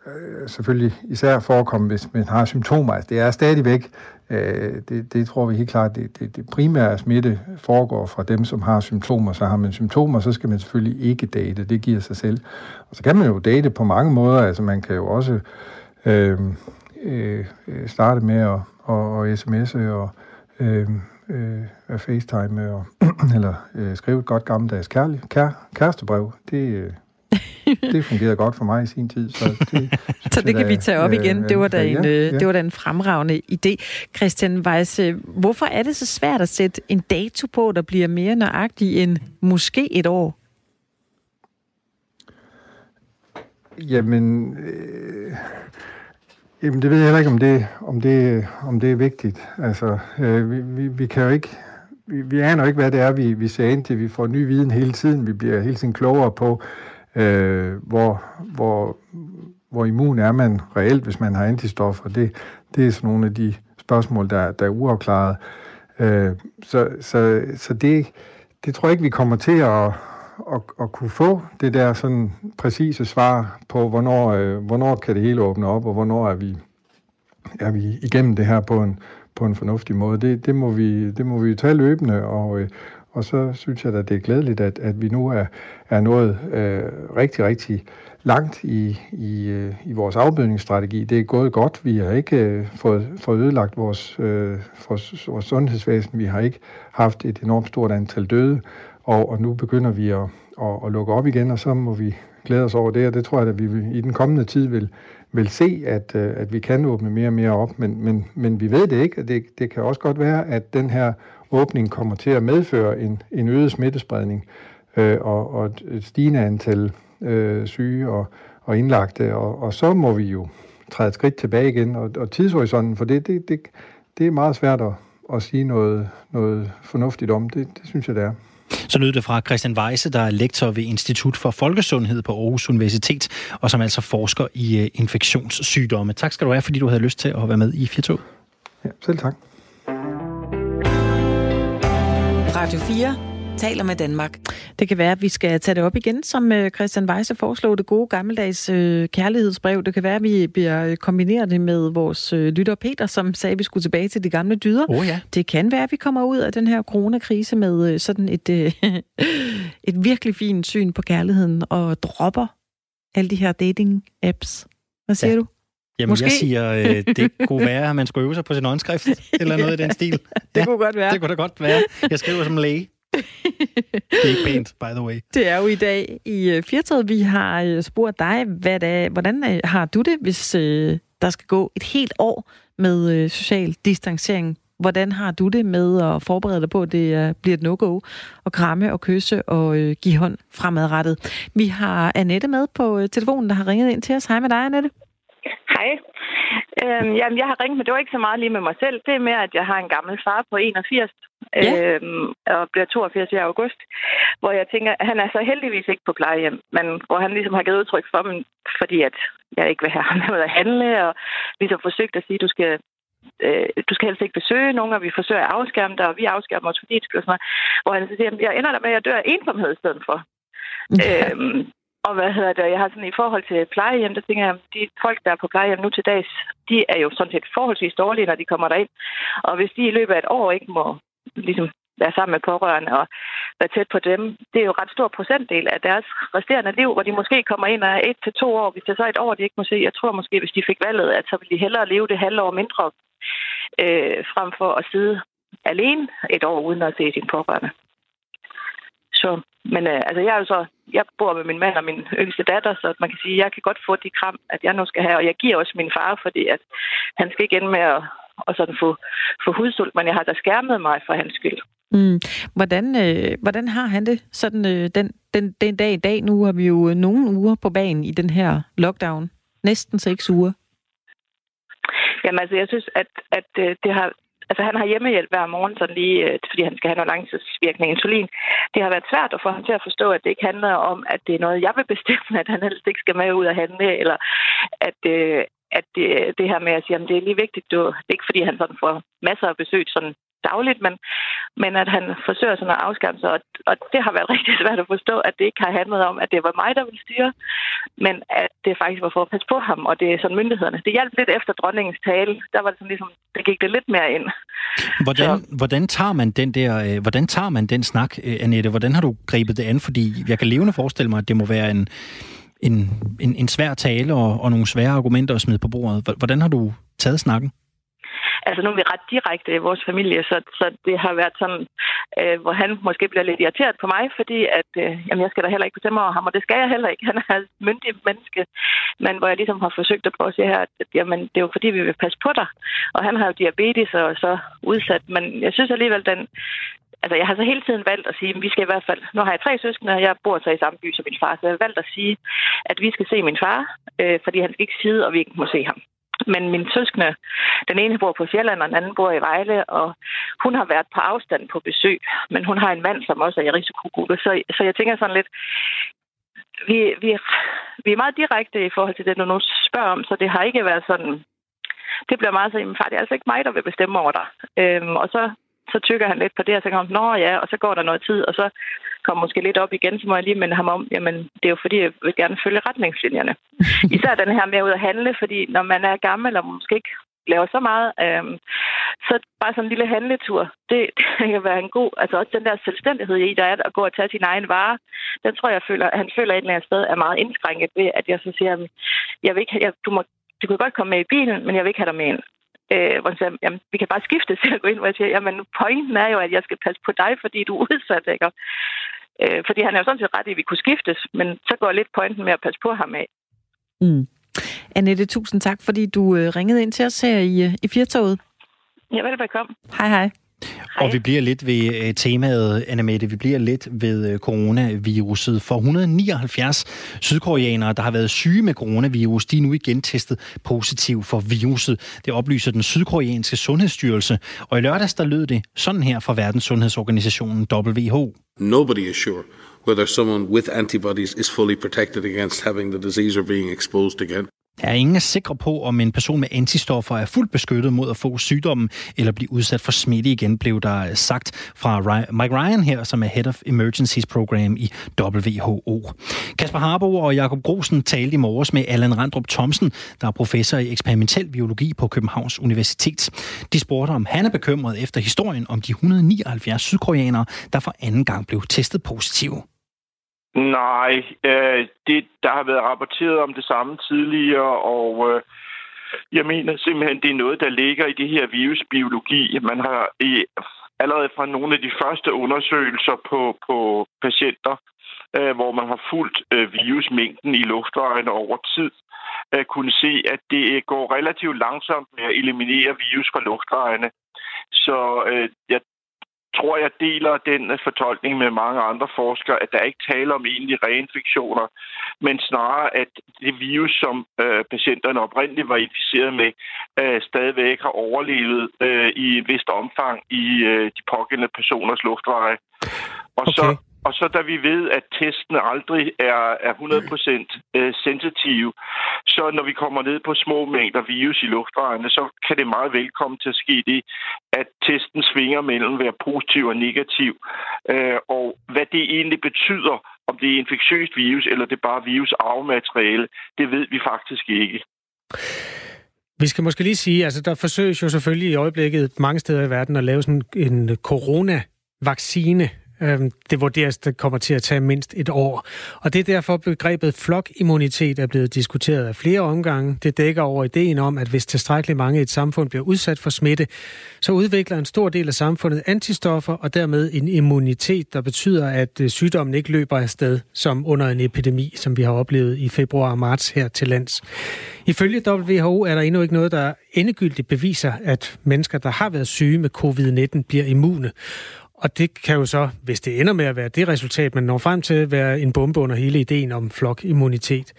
øh, selvfølgelig især forekomme, hvis man har symptomer. Altså, det er stadigvæk, øh, det, det tror vi helt klart, det, det, det primære smitte foregår fra dem, som har symptomer. Så har man symptomer, så skal man selvfølgelig ikke date. Det giver sig selv. Og så kan man jo date på mange måder. Altså man kan jo også øh, øh, starte med at og, og sms'e og øh, øh, FaceTime og, eller øh, skrive et godt gammeldags kærlig, kær, kærestebrev. Det, øh, det fungerede godt for mig i sin tid. Så det, så det kan vi tage op igen. Det var, da en, ja, ja. det var da en fremragende idé. Christian Weiss, hvorfor er det så svært at sætte en dato på, der bliver mere nøjagtig end måske et år? Jamen, øh, jamen det ved jeg heller ikke, om det, om det, om det er vigtigt. Altså, øh, vi, vi, vi kan jo ikke, vi, vi aner jo ikke, hvad det er, vi, vi ser ind til. Vi får ny viden hele tiden. Vi bliver hele tiden klogere på, øh, øh, hvor, hvor, hvor immun er man reelt, hvis man har antistoffer. Det, det er sådan nogle af de spørgsmål, der, der er uafklaret. Øh, så så, så det, det tror jeg ikke, vi kommer til at, at, at kunne få det der sådan præcise svar på, hvornår, øh, hvornår kan det hele åbne op, og hvornår er vi, er vi igennem det her på en, på en fornuftig måde. Det, det, må vi, det må vi tage løbende, og, øh, og så synes jeg da, det er glædeligt, at, at vi nu er, er nået øh, rigtig, rigtig langt i, i, øh, i vores afbødningsstrategi. Det er gået godt. Vi har ikke øh, fået, fået ødelagt vores, øh, vores, vores sundhedsvæsen. Vi har ikke haft et enormt stort antal døde, og, og nu begynder vi at, at, at lukke op igen, og så må vi glæde os over det, og det tror jeg, at vi i den kommende tid vil, vil se, at, øh, at vi kan åbne mere og mere op, men, men, men vi ved det ikke, og det, det kan også godt være, at den her åbning kommer til at medføre en, en øget smittespredning øh, og, og et stigende antal øh, syge og, og indlagte, og, og så må vi jo træde et skridt tilbage igen, og, og tidshorisonten for det, det, det, det er meget svært at, at sige noget, noget fornuftigt om. Det, det synes jeg, det er. Så lød det fra Christian Weisse, der er lektor ved Institut for Folkesundhed på Aarhus Universitet, og som altså forsker i øh, infektionssygdomme. Tak skal du have, fordi du havde lyst til at være med i 4 Ja, selv tak. Radio 4 taler med Danmark. Det kan være, at vi skal tage det op igen, som øh, Christian Weisse foreslog, det gode gammeldags øh, kærlighedsbrev. Det kan være, at vi bliver kombineret det med vores øh, lytter Peter, som sagde, at vi skulle tilbage til de gamle dyder. Oh, ja. Det kan være, at vi kommer ud af den her coronakrise med sådan et, et virkelig fint syn på kærligheden og dropper alle de her dating-apps. Hvad siger ja. du? Jamen, Måske. jeg siger, øh, det kunne være, at man skulle øve sig på sin åndskrift, eller noget i den stil. det ja, kunne godt være. Det kunne da godt være. Jeg skriver som læge. det er ikke pænt, by the way. Det er jo i dag i uh, Firtoget, vi har uh, spurgt dig, hvad det, hvordan har du det, hvis der skal gå et helt år med social distancering? Hvordan har du det med at forberede dig på, at det bliver et no-go, og kramme og kysse og give hånd fremadrettet? Vi har Annette med på telefonen, der har ringet ind til os. Hej med dig, Annette. Hej. Øhm, jamen, jeg har ringet, men det var ikke så meget lige med mig selv. Det er mere, at jeg har en gammel far på 81, ja. øhm, og bliver 82 i august, hvor jeg tænker, at han er så heldigvis ikke på plejehjem, men hvor han ligesom har givet udtryk for mig, fordi at jeg ikke vil have ham med at handle, og ligesom forsøgt at sige, at du skal øh, du skal helst ikke besøge nogen, og vi forsøger at afskærme dig, og vi afskærmer os fordi, det sådan hvor han så siger, jeg ender der med, at jeg dør af ensomhed i stedet for. Ja. Øhm, og hvad hedder det? Jeg har sådan i forhold til plejehjem, der tænker jeg, at de folk, der er på plejehjem nu til dags, de er jo sådan set forholdsvis dårlige, når de kommer derind. Og hvis de i løbet af et år ikke må ligesom være sammen med pårørende og være tæt på dem, det er jo en ret stor procentdel af deres resterende liv, hvor de måske kommer ind af et til to år. Hvis det så er et år, de ikke må se, jeg tror måske, hvis de fik valget, at så ville de hellere leve det halve år mindre, øh, frem for at sidde alene et år uden at se sin pårørende. Så, men øh, altså, jeg er jo så, jeg bor med min mand og min yngste datter, så man kan sige, at jeg kan godt få de kram, at jeg nu skal have, og jeg giver også min far, fordi at han skal ikke ende med at og sådan få, få hudsult, men jeg har da skærmet mig for hans skyld. Mm. Hvordan, øh, hvordan har han det sådan øh, den, den, den dag i dag? Nu har vi jo nogle uger på banen i den her lockdown. Næsten seks uger. Jamen altså, jeg synes, at, at øh, det har altså han har hjemmehjælp hver morgen, sådan lige, øh, fordi han skal have noget langtidsvirkning insulin. Det har været svært at få ham til at forstå, at det ikke handler om, at det er noget, jeg vil bestemme, at han helst ikke skal med ud og handle, eller at, øh, at det, det her med at sige, at det er lige vigtigt, du, det er ikke fordi, han sådan får masser af besøg sådan dagligt, men, men at han forsøger sådan at afskærme sig, og, og det har været rigtig svært at forstå, at det ikke har handlet om, at det var mig, der ville styre, men at det faktisk var for at passe på ham, og det er sådan myndighederne. Det hjalp lidt efter dronningens tale, der var det sådan ligesom, der gik det lidt mere ind. Hvordan, hvordan, tager man den der, øh, hvordan tager man den snak, øh, Annette? Hvordan har du grebet det an? Fordi jeg kan levende forestille mig, at det må være en, en, en, en svær tale og, og nogle svære argumenter at smide på bordet. Hvordan har du taget snakken? Altså nu er vi ret direkte i vores familie, så, så det har været sådan, øh, hvor han måske bliver lidt irriteret på mig, fordi at, øh, jamen, jeg skal da heller ikke bestemme over ham, og det skal jeg heller ikke. Han er et myndig menneske. Men hvor jeg ligesom har forsøgt at prøve at sige her, at jamen, det er jo fordi, vi vil passe på dig. Og han har jo diabetes og så udsat. Men jeg synes alligevel, den, altså jeg har så hele tiden valgt at sige, at vi skal i hvert fald, nu har jeg tre søskende, og jeg bor så i samme by som min far, så jeg har valgt at sige, at vi skal se min far, øh, fordi han skal ikke sidde, og vi ikke må se ham. Men min søskende, den ene bor på Sjælland, og den anden bor i Vejle, og hun har været på afstand på besøg, men hun har en mand, som også er i risikogruppe. Så, så jeg tænker sådan lidt, vi, vi, vi er meget direkte i forhold til det, du nu spørger om, så det har ikke været sådan, det bliver meget sådan, far, det er altså ikke mig, der vil bestemme over dig. Øhm, og så så tykker han lidt på det, og så kommer han, nå ja, og så går der noget tid, og så kommer måske lidt op igen, så må jeg lige minde ham om, jamen det er jo fordi, jeg vil gerne følge retningslinjerne. Især den her med ud at handle, fordi når man er gammel og måske ikke laver så meget, øhm, så bare sådan en lille handletur, det, det kan være en god, altså også den der selvstændighed i, der er at gå og tage sin egen vare, den tror jeg, føler, han føler et eller andet sted er meget indskrænket ved, at jeg så siger, jeg vil ikke, jeg, du, må, du kan godt komme med i bilen, men jeg vil ikke have dig med ind øh, hvor han siger, jamen, vi kan bare skifte til at gå ind, hvor jeg siger, jamen, pointen er jo, at jeg skal passe på dig, fordi du er udsat, ikke? Øh, fordi han er jo sådan set ret i, at vi kunne skiftes, men så går lidt pointen med at passe på ham af. Mm. Annette, tusind tak, fordi du øh, ringede ind til os her i, øh, i Firtoget. Ja, velbekomme. Hej, hej. Hej. Og vi bliver lidt ved øh, temaet, Annemette, vi bliver lidt ved øh, coronaviruset. For 179 sydkoreanere, der har været syge med coronavirus, de er nu igen testet positiv for viruset. Det oplyser den sydkoreanske sundhedsstyrelse. Og i lørdags, der lød det sådan her fra Verdens Sundhedsorganisationen WHO. Nobody is sure whether someone with antibodies is fully protected against having the disease or being exposed again. Er ingen er sikre på, om en person med antistoffer er fuldt beskyttet mod at få sygdommen eller blive udsat for smitte igen, blev der sagt fra Mike Ryan her, som er Head of Emergencies Program i WHO. Kasper Harbo og Jakob Grosen talte i morges med Allan Randrup Thomsen, der er professor i eksperimentel biologi på Københavns Universitet. De spurgte, om han er bekymret efter historien om de 179 sydkoreanere, der for anden gang blev testet positive. Nej, øh, det, der har været rapporteret om det samme tidligere, og øh, jeg mener simpelthen, det er noget, der ligger i det her virusbiologi. Man har i, allerede fra nogle af de første undersøgelser på, på patienter, øh, hvor man har fulgt øh, virusmængden i luftvejene over tid, øh, kunne se, at det øh, går relativt langsomt med at eliminere virus fra luftvejene. Så øh, jeg tror, jeg deler den øh, fortolkning med mange andre forskere, at der ikke taler om egentlig reinfektioner, men snarere, at det virus, som øh, patienterne oprindeligt var inficeret med, øh, stadigvæk har overlevet øh, i et vist omfang i øh, de pågældende personers luftveje. Og okay. så og så da vi ved, at testene aldrig er, er 100% øh, sensitive, så når vi kommer ned på små mængder virus i luftvejene, så kan det meget velkommen til at ske det, at testen svinger mellem at være positiv og negativ. Øh, og hvad det egentlig betyder, om det er infektiøst virus eller det er bare virusarvemateriale, det ved vi faktisk ikke. Vi skal måske lige sige, altså der forsøges jo selvfølgelig i øjeblikket mange steder i verden at lave sådan en corona-vaccine, Øhm, det vurderes, det kommer til at tage mindst et år. Og det er derfor begrebet flokimmunitet er blevet diskuteret af flere omgange. Det dækker over ideen om, at hvis tilstrækkeligt mange i et samfund bliver udsat for smitte, så udvikler en stor del af samfundet antistoffer og dermed en immunitet, der betyder, at øh, sygdommen ikke løber afsted som under en epidemi, som vi har oplevet i februar og marts her til lands. Ifølge WHO er der endnu ikke noget, der endegyldigt beviser, at mennesker, der har været syge med covid-19, bliver immune. Og det kan jo så, hvis det ender med at være det resultat, man når frem til, være en bombe under hele ideen om flokimmunitet.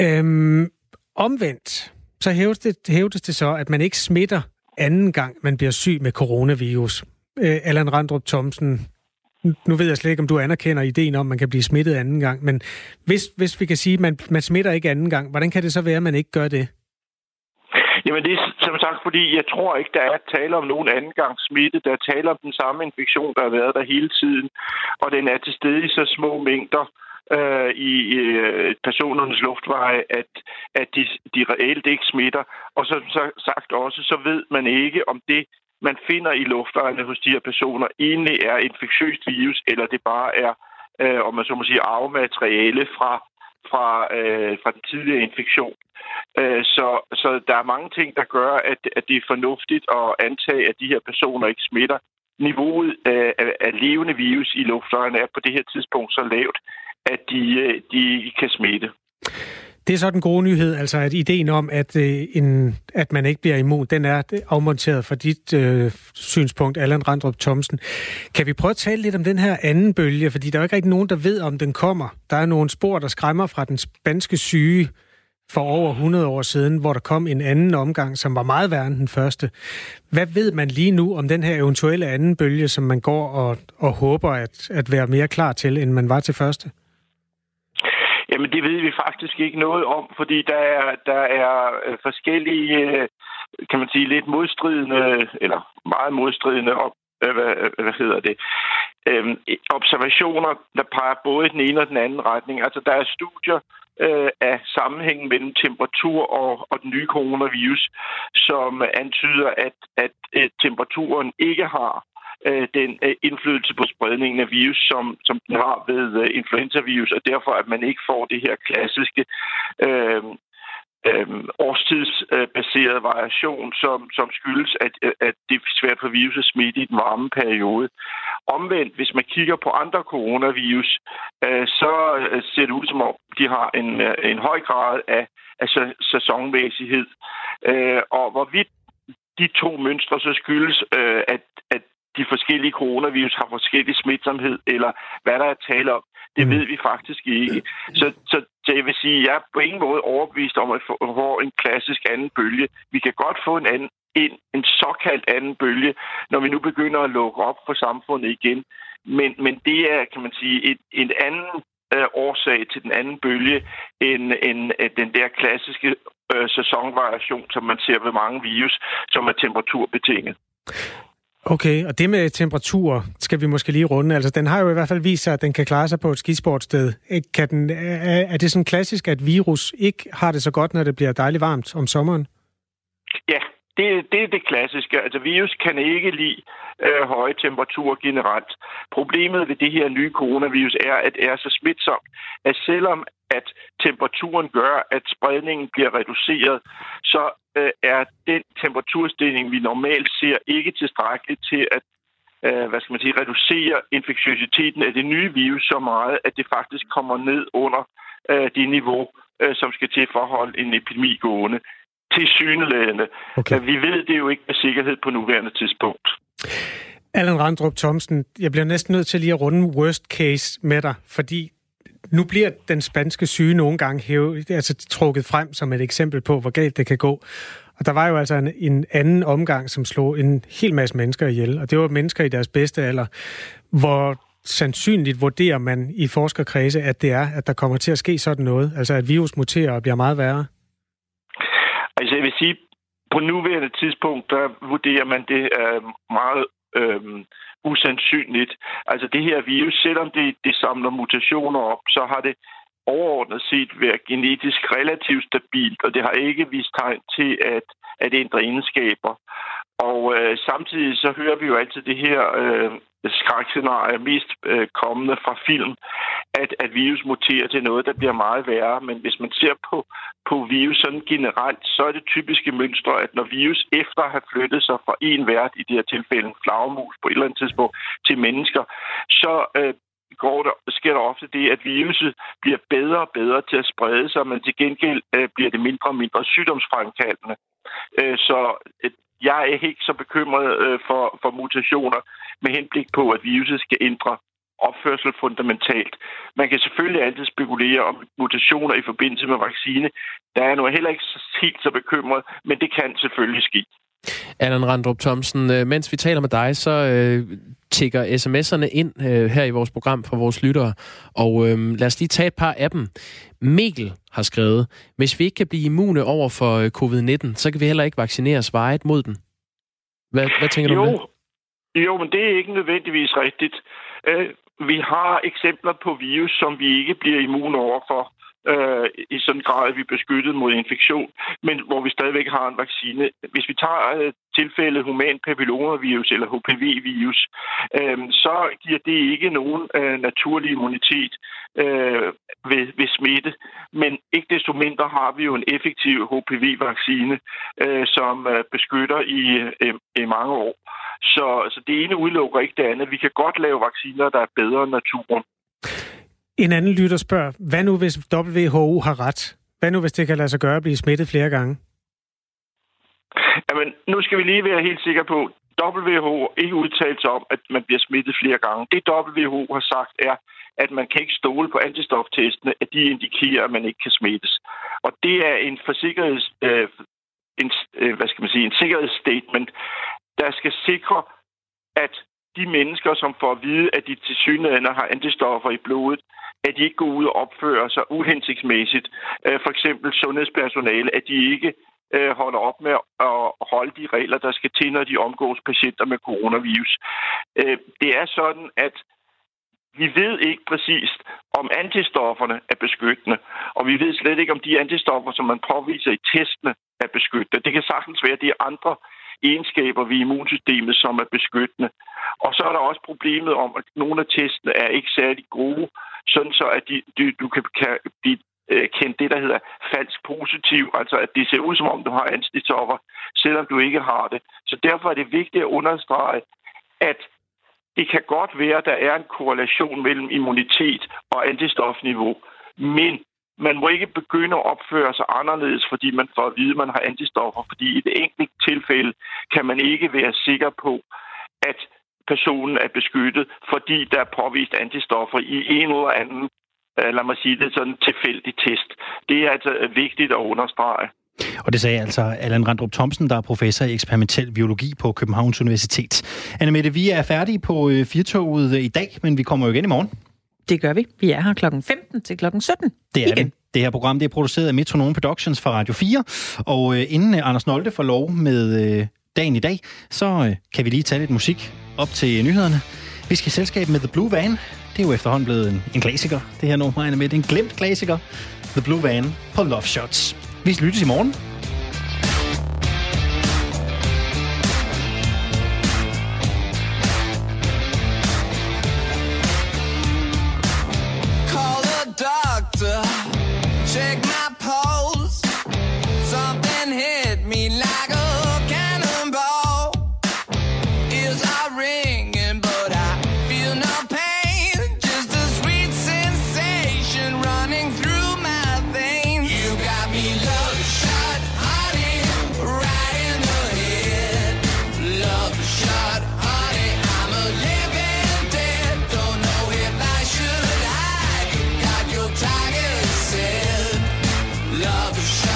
Øhm, omvendt, så hævdes det, hævdes det så, at man ikke smitter anden gang, man bliver syg med coronavirus. Øh, Allan Randrup Thomsen, nu ved jeg slet ikke, om du anerkender ideen om, at man kan blive smittet anden gang, men hvis, hvis vi kan sige, at man, man smitter ikke anden gang, hvordan kan det så være, at man ikke gør det? Jamen det er sagt, fordi jeg tror ikke, der er tale om nogen anden gang smitte. Der er tale om den samme infektion, der har været der hele tiden, og den er til stede i så små mængder øh, i øh, personernes luftveje, at, at de, de reelt ikke smitter. Og som så sagt også, så ved man ikke, om det, man finder i luftvejene hos de her personer, egentlig er infektiøst virus, eller det bare er, øh, om man så må sige, arvemateriale fra, fra, øh, fra den tidligere infektion. Øh, så, så der er mange ting, der gør, at, at det er fornuftigt at antage, at de her personer ikke smitter. Niveauet af, af, af levende virus i luftrørene er på det her tidspunkt så lavt, at de, øh, de kan smitte. Det er så den gode nyhed, altså at ideen om, at, øh, en, at man ikke bliver immun, den er afmonteret fra dit øh, synspunkt, Allan Randrup Thomsen. Kan vi prøve at tale lidt om den her anden bølge? Fordi der er jo ikke rigtig nogen, der ved, om den kommer. Der er nogle spor, der skræmmer fra den spanske syge for over 100 år siden, hvor der kom en anden omgang, som var meget værre end den første. Hvad ved man lige nu om den her eventuelle anden bølge, som man går og, og håber at, at være mere klar til, end man var til første? Jamen, det ved vi faktisk ikke noget om, fordi der er, der er øh, forskellige, øh, kan man sige, lidt modstridende, eller meget modstridende op, øh, hvad, hvad hedder det, øhm, observationer, der peger både i den ene og den anden retning. Altså, der er studier øh, af sammenhængen mellem temperatur og, og den nye coronavirus, som antyder, at, at at temperaturen ikke har øh, den øh, indflydelse på spredningen af virus, som, som den har ved øh, influenzavirus, og derfor at man ikke får det her klassiske øh, øh, årstidsbaserede variation, som, som skyldes, at, at det er svært for virus at smitte i den varme periode. Omvendt, hvis man kigger på andre coronavirus, øh, så øh, ser det ud som om, de har en, øh, en høj grad af, af sæsonmæssighed. Øh, og hvorvidt de to mønstre så skyldes, øh, at, at de forskellige coronavirus har forskellig smitsomhed, eller hvad der er tale om. Det mm. ved vi faktisk ikke. Så, så, så jeg vil sige, at jeg er på ingen måde overbevist om, at vi får en klassisk anden bølge. Vi kan godt få en anden en, en såkaldt anden bølge, når vi nu begynder at lukke op for samfundet igen. Men, men det er, kan man sige, et, en anden øh, årsag til den anden bølge end, end den der klassiske øh, sæsonvariation, som man ser ved mange virus, som er temperaturbetinget. Okay, og det med temperatur skal vi måske lige runde. Altså, den har jo i hvert fald vist sig, at den kan klare sig på et skisportsted. Kan den, er det sådan klassisk, at virus ikke har det så godt, når det bliver dejligt varmt om sommeren? Ja, det, det er det klassiske. Altså virus kan ikke lide øh, høje temperaturer generelt. Problemet ved det her nye coronavirus er, at det er så smitsomt, at selvom at temperaturen gør, at spredningen bliver reduceret, så er den temperaturstigning, vi normalt ser, ikke tilstrækkeligt til at øh, hvad skal man sige, reducere infektiositeten af det nye virus så meget, at det faktisk kommer ned under øh, det niveau, øh, som skal til for at holde en epidemi gående til syneladende. Okay. Vi ved det jo ikke med sikkerhed på nuværende tidspunkt. Allan Randrup Thomsen, jeg bliver næsten nødt til lige at runde worst case med dig, fordi nu bliver den spanske syge nogle gange hævet, altså trukket frem som et eksempel på, hvor galt det kan gå. Og der var jo altså en, en anden omgang, som slog en hel masse mennesker ihjel, og det var mennesker i deres bedste alder, hvor sandsynligt vurderer man i forskerkredse, at det er, at der kommer til at ske sådan noget, altså at virus muterer og bliver meget værre? Altså jeg vil sige, på nuværende tidspunkt, der vurderer man det øh, meget øh, usandsynligt. Altså det her virus, selvom det, det samler mutationer op, så har det overordnet set været genetisk relativt stabilt, og det har ikke vist tegn til at, at ændre egenskaber. Og øh, samtidig så hører vi jo altid det her øh, skrækscenarier, mest øh, kommende fra film, at, at virus muterer til noget, der bliver meget værre. Men hvis man ser på, på virus sådan generelt, så er det typiske mønster, at når virus efter at have flyttet sig fra en vært, i det her tilfælde en flagermus på et eller andet tidspunkt, til mennesker, så øh, går der, sker der ofte det, at viruset bliver bedre og bedre til at sprede sig, men til gengæld øh, bliver det mindre og mindre sygdomsfremkaldende. Øh, så øh, jeg er ikke så bekymret øh, for, for mutationer med henblik på, at viruset skal ændre opførsel fundamentalt. Man kan selvfølgelig altid spekulere om mutationer i forbindelse med vaccine. Der er nu heller ikke helt så bekymret, men det kan selvfølgelig ske. Allan Randrup Thomsen, øh, mens vi taler med dig, så øh, tigger sms'erne ind øh, her i vores program fra vores lyttere. Og øh, lad os lige tage et par af dem. Mikkel har skrevet, hvis vi ikke kan blive immune over for øh, covid-19, så kan vi heller ikke vaccineres vejet mod den. Hvad, hvad tænker jo, du om det? Jo, men det er ikke nødvendigvis rigtigt. Øh, vi har eksempler på virus, som vi ikke bliver immune over for øh, i sådan en grad, at vi er beskyttet mod infektion, men hvor vi stadigvæk har en vaccine. Hvis vi tager øh, tilfældet human papillomavirus eller HPV-virus, øh, så giver det ikke nogen øh, naturlig immunitet øh, ved, ved smitte. Men ikke desto mindre har vi jo en effektiv HPV-vaccine, øh, som øh, beskytter i, øh, i mange år. Så, så det ene udelukker ikke det andet. Vi kan godt lave vacciner, der er bedre end naturen. En anden lytter spørger, hvad nu hvis WHO har ret? Hvad nu hvis det kan lade sig gøre at blive smittet flere gange? Jamen, nu skal vi lige være helt sikre på, WHO ikke udtalt sig om, at man bliver smittet flere gange. Det WHO har sagt er, at man kan ikke stole på antistoftestene, at de indikerer, at man ikke kan smittes. Og det er en forsikkerheds, øh, en, øh, hvad skal man sige, en sikkerhedsstatement, der skal sikre, at de mennesker, som får at vide, at de til synligheden har antistoffer i blodet, at de ikke går ud og opfører sig uhensigtsmæssigt. Øh, for eksempel sundhedspersonale, at de ikke øh, holder op med at holde de regler, der skal til, når de omgås patienter med coronavirus. Øh, det er sådan, at vi ved ikke præcist, om antistofferne er beskyttende, og vi ved slet ikke, om de antistoffer, som man påviser i testene, er beskyttende. Det kan sagtens være, at det er andre egenskaber ved immunsystemet, som er beskyttende. Og så er der også problemet om, at nogle af testene er ikke særlig gode, sådan så at de, de, du kan, kan blive øh, kendt det, der hedder falsk positiv, altså at det ser ud som om, du har antistoffer, selvom du ikke har det. Så derfor er det vigtigt at understrege, at det kan godt være, at der er en korrelation mellem immunitet og antistofniveau, men man må ikke begynde at opføre sig anderledes, fordi man får at vide, at man har antistoffer, fordi i det enkelte tilfælde kan man ikke være sikker på, at personen er beskyttet, fordi der er påvist antistoffer i en eller anden, øh, lad mig sige det sådan, tilfældig test. Det er altså vigtigt at understrege. Og det sagde altså Allan Randrup Thomsen, der er professor i eksperimentel biologi på Københavns Universitet. Anne Mette, vi er færdige på øh, Firtoget i dag, men vi kommer jo igen i morgen. Det gør vi. Vi er her klokken 15 til klokken 17. Det er igen. vi. Det her program det er produceret af Metronome Productions fra Radio 4, og øh, inden øh, Anders Nolte får lov med øh, dagen i dag, så øh, kan vi lige tage lidt musik op til nyhederne. Vi skal i selskab med The Blue Van. Det er jo efterhånden blevet en, en klassiker, det her nummer, med. Det er en glemt klassiker. The Blue Van på Love Shots. Vi lyttes i morgen. another shot.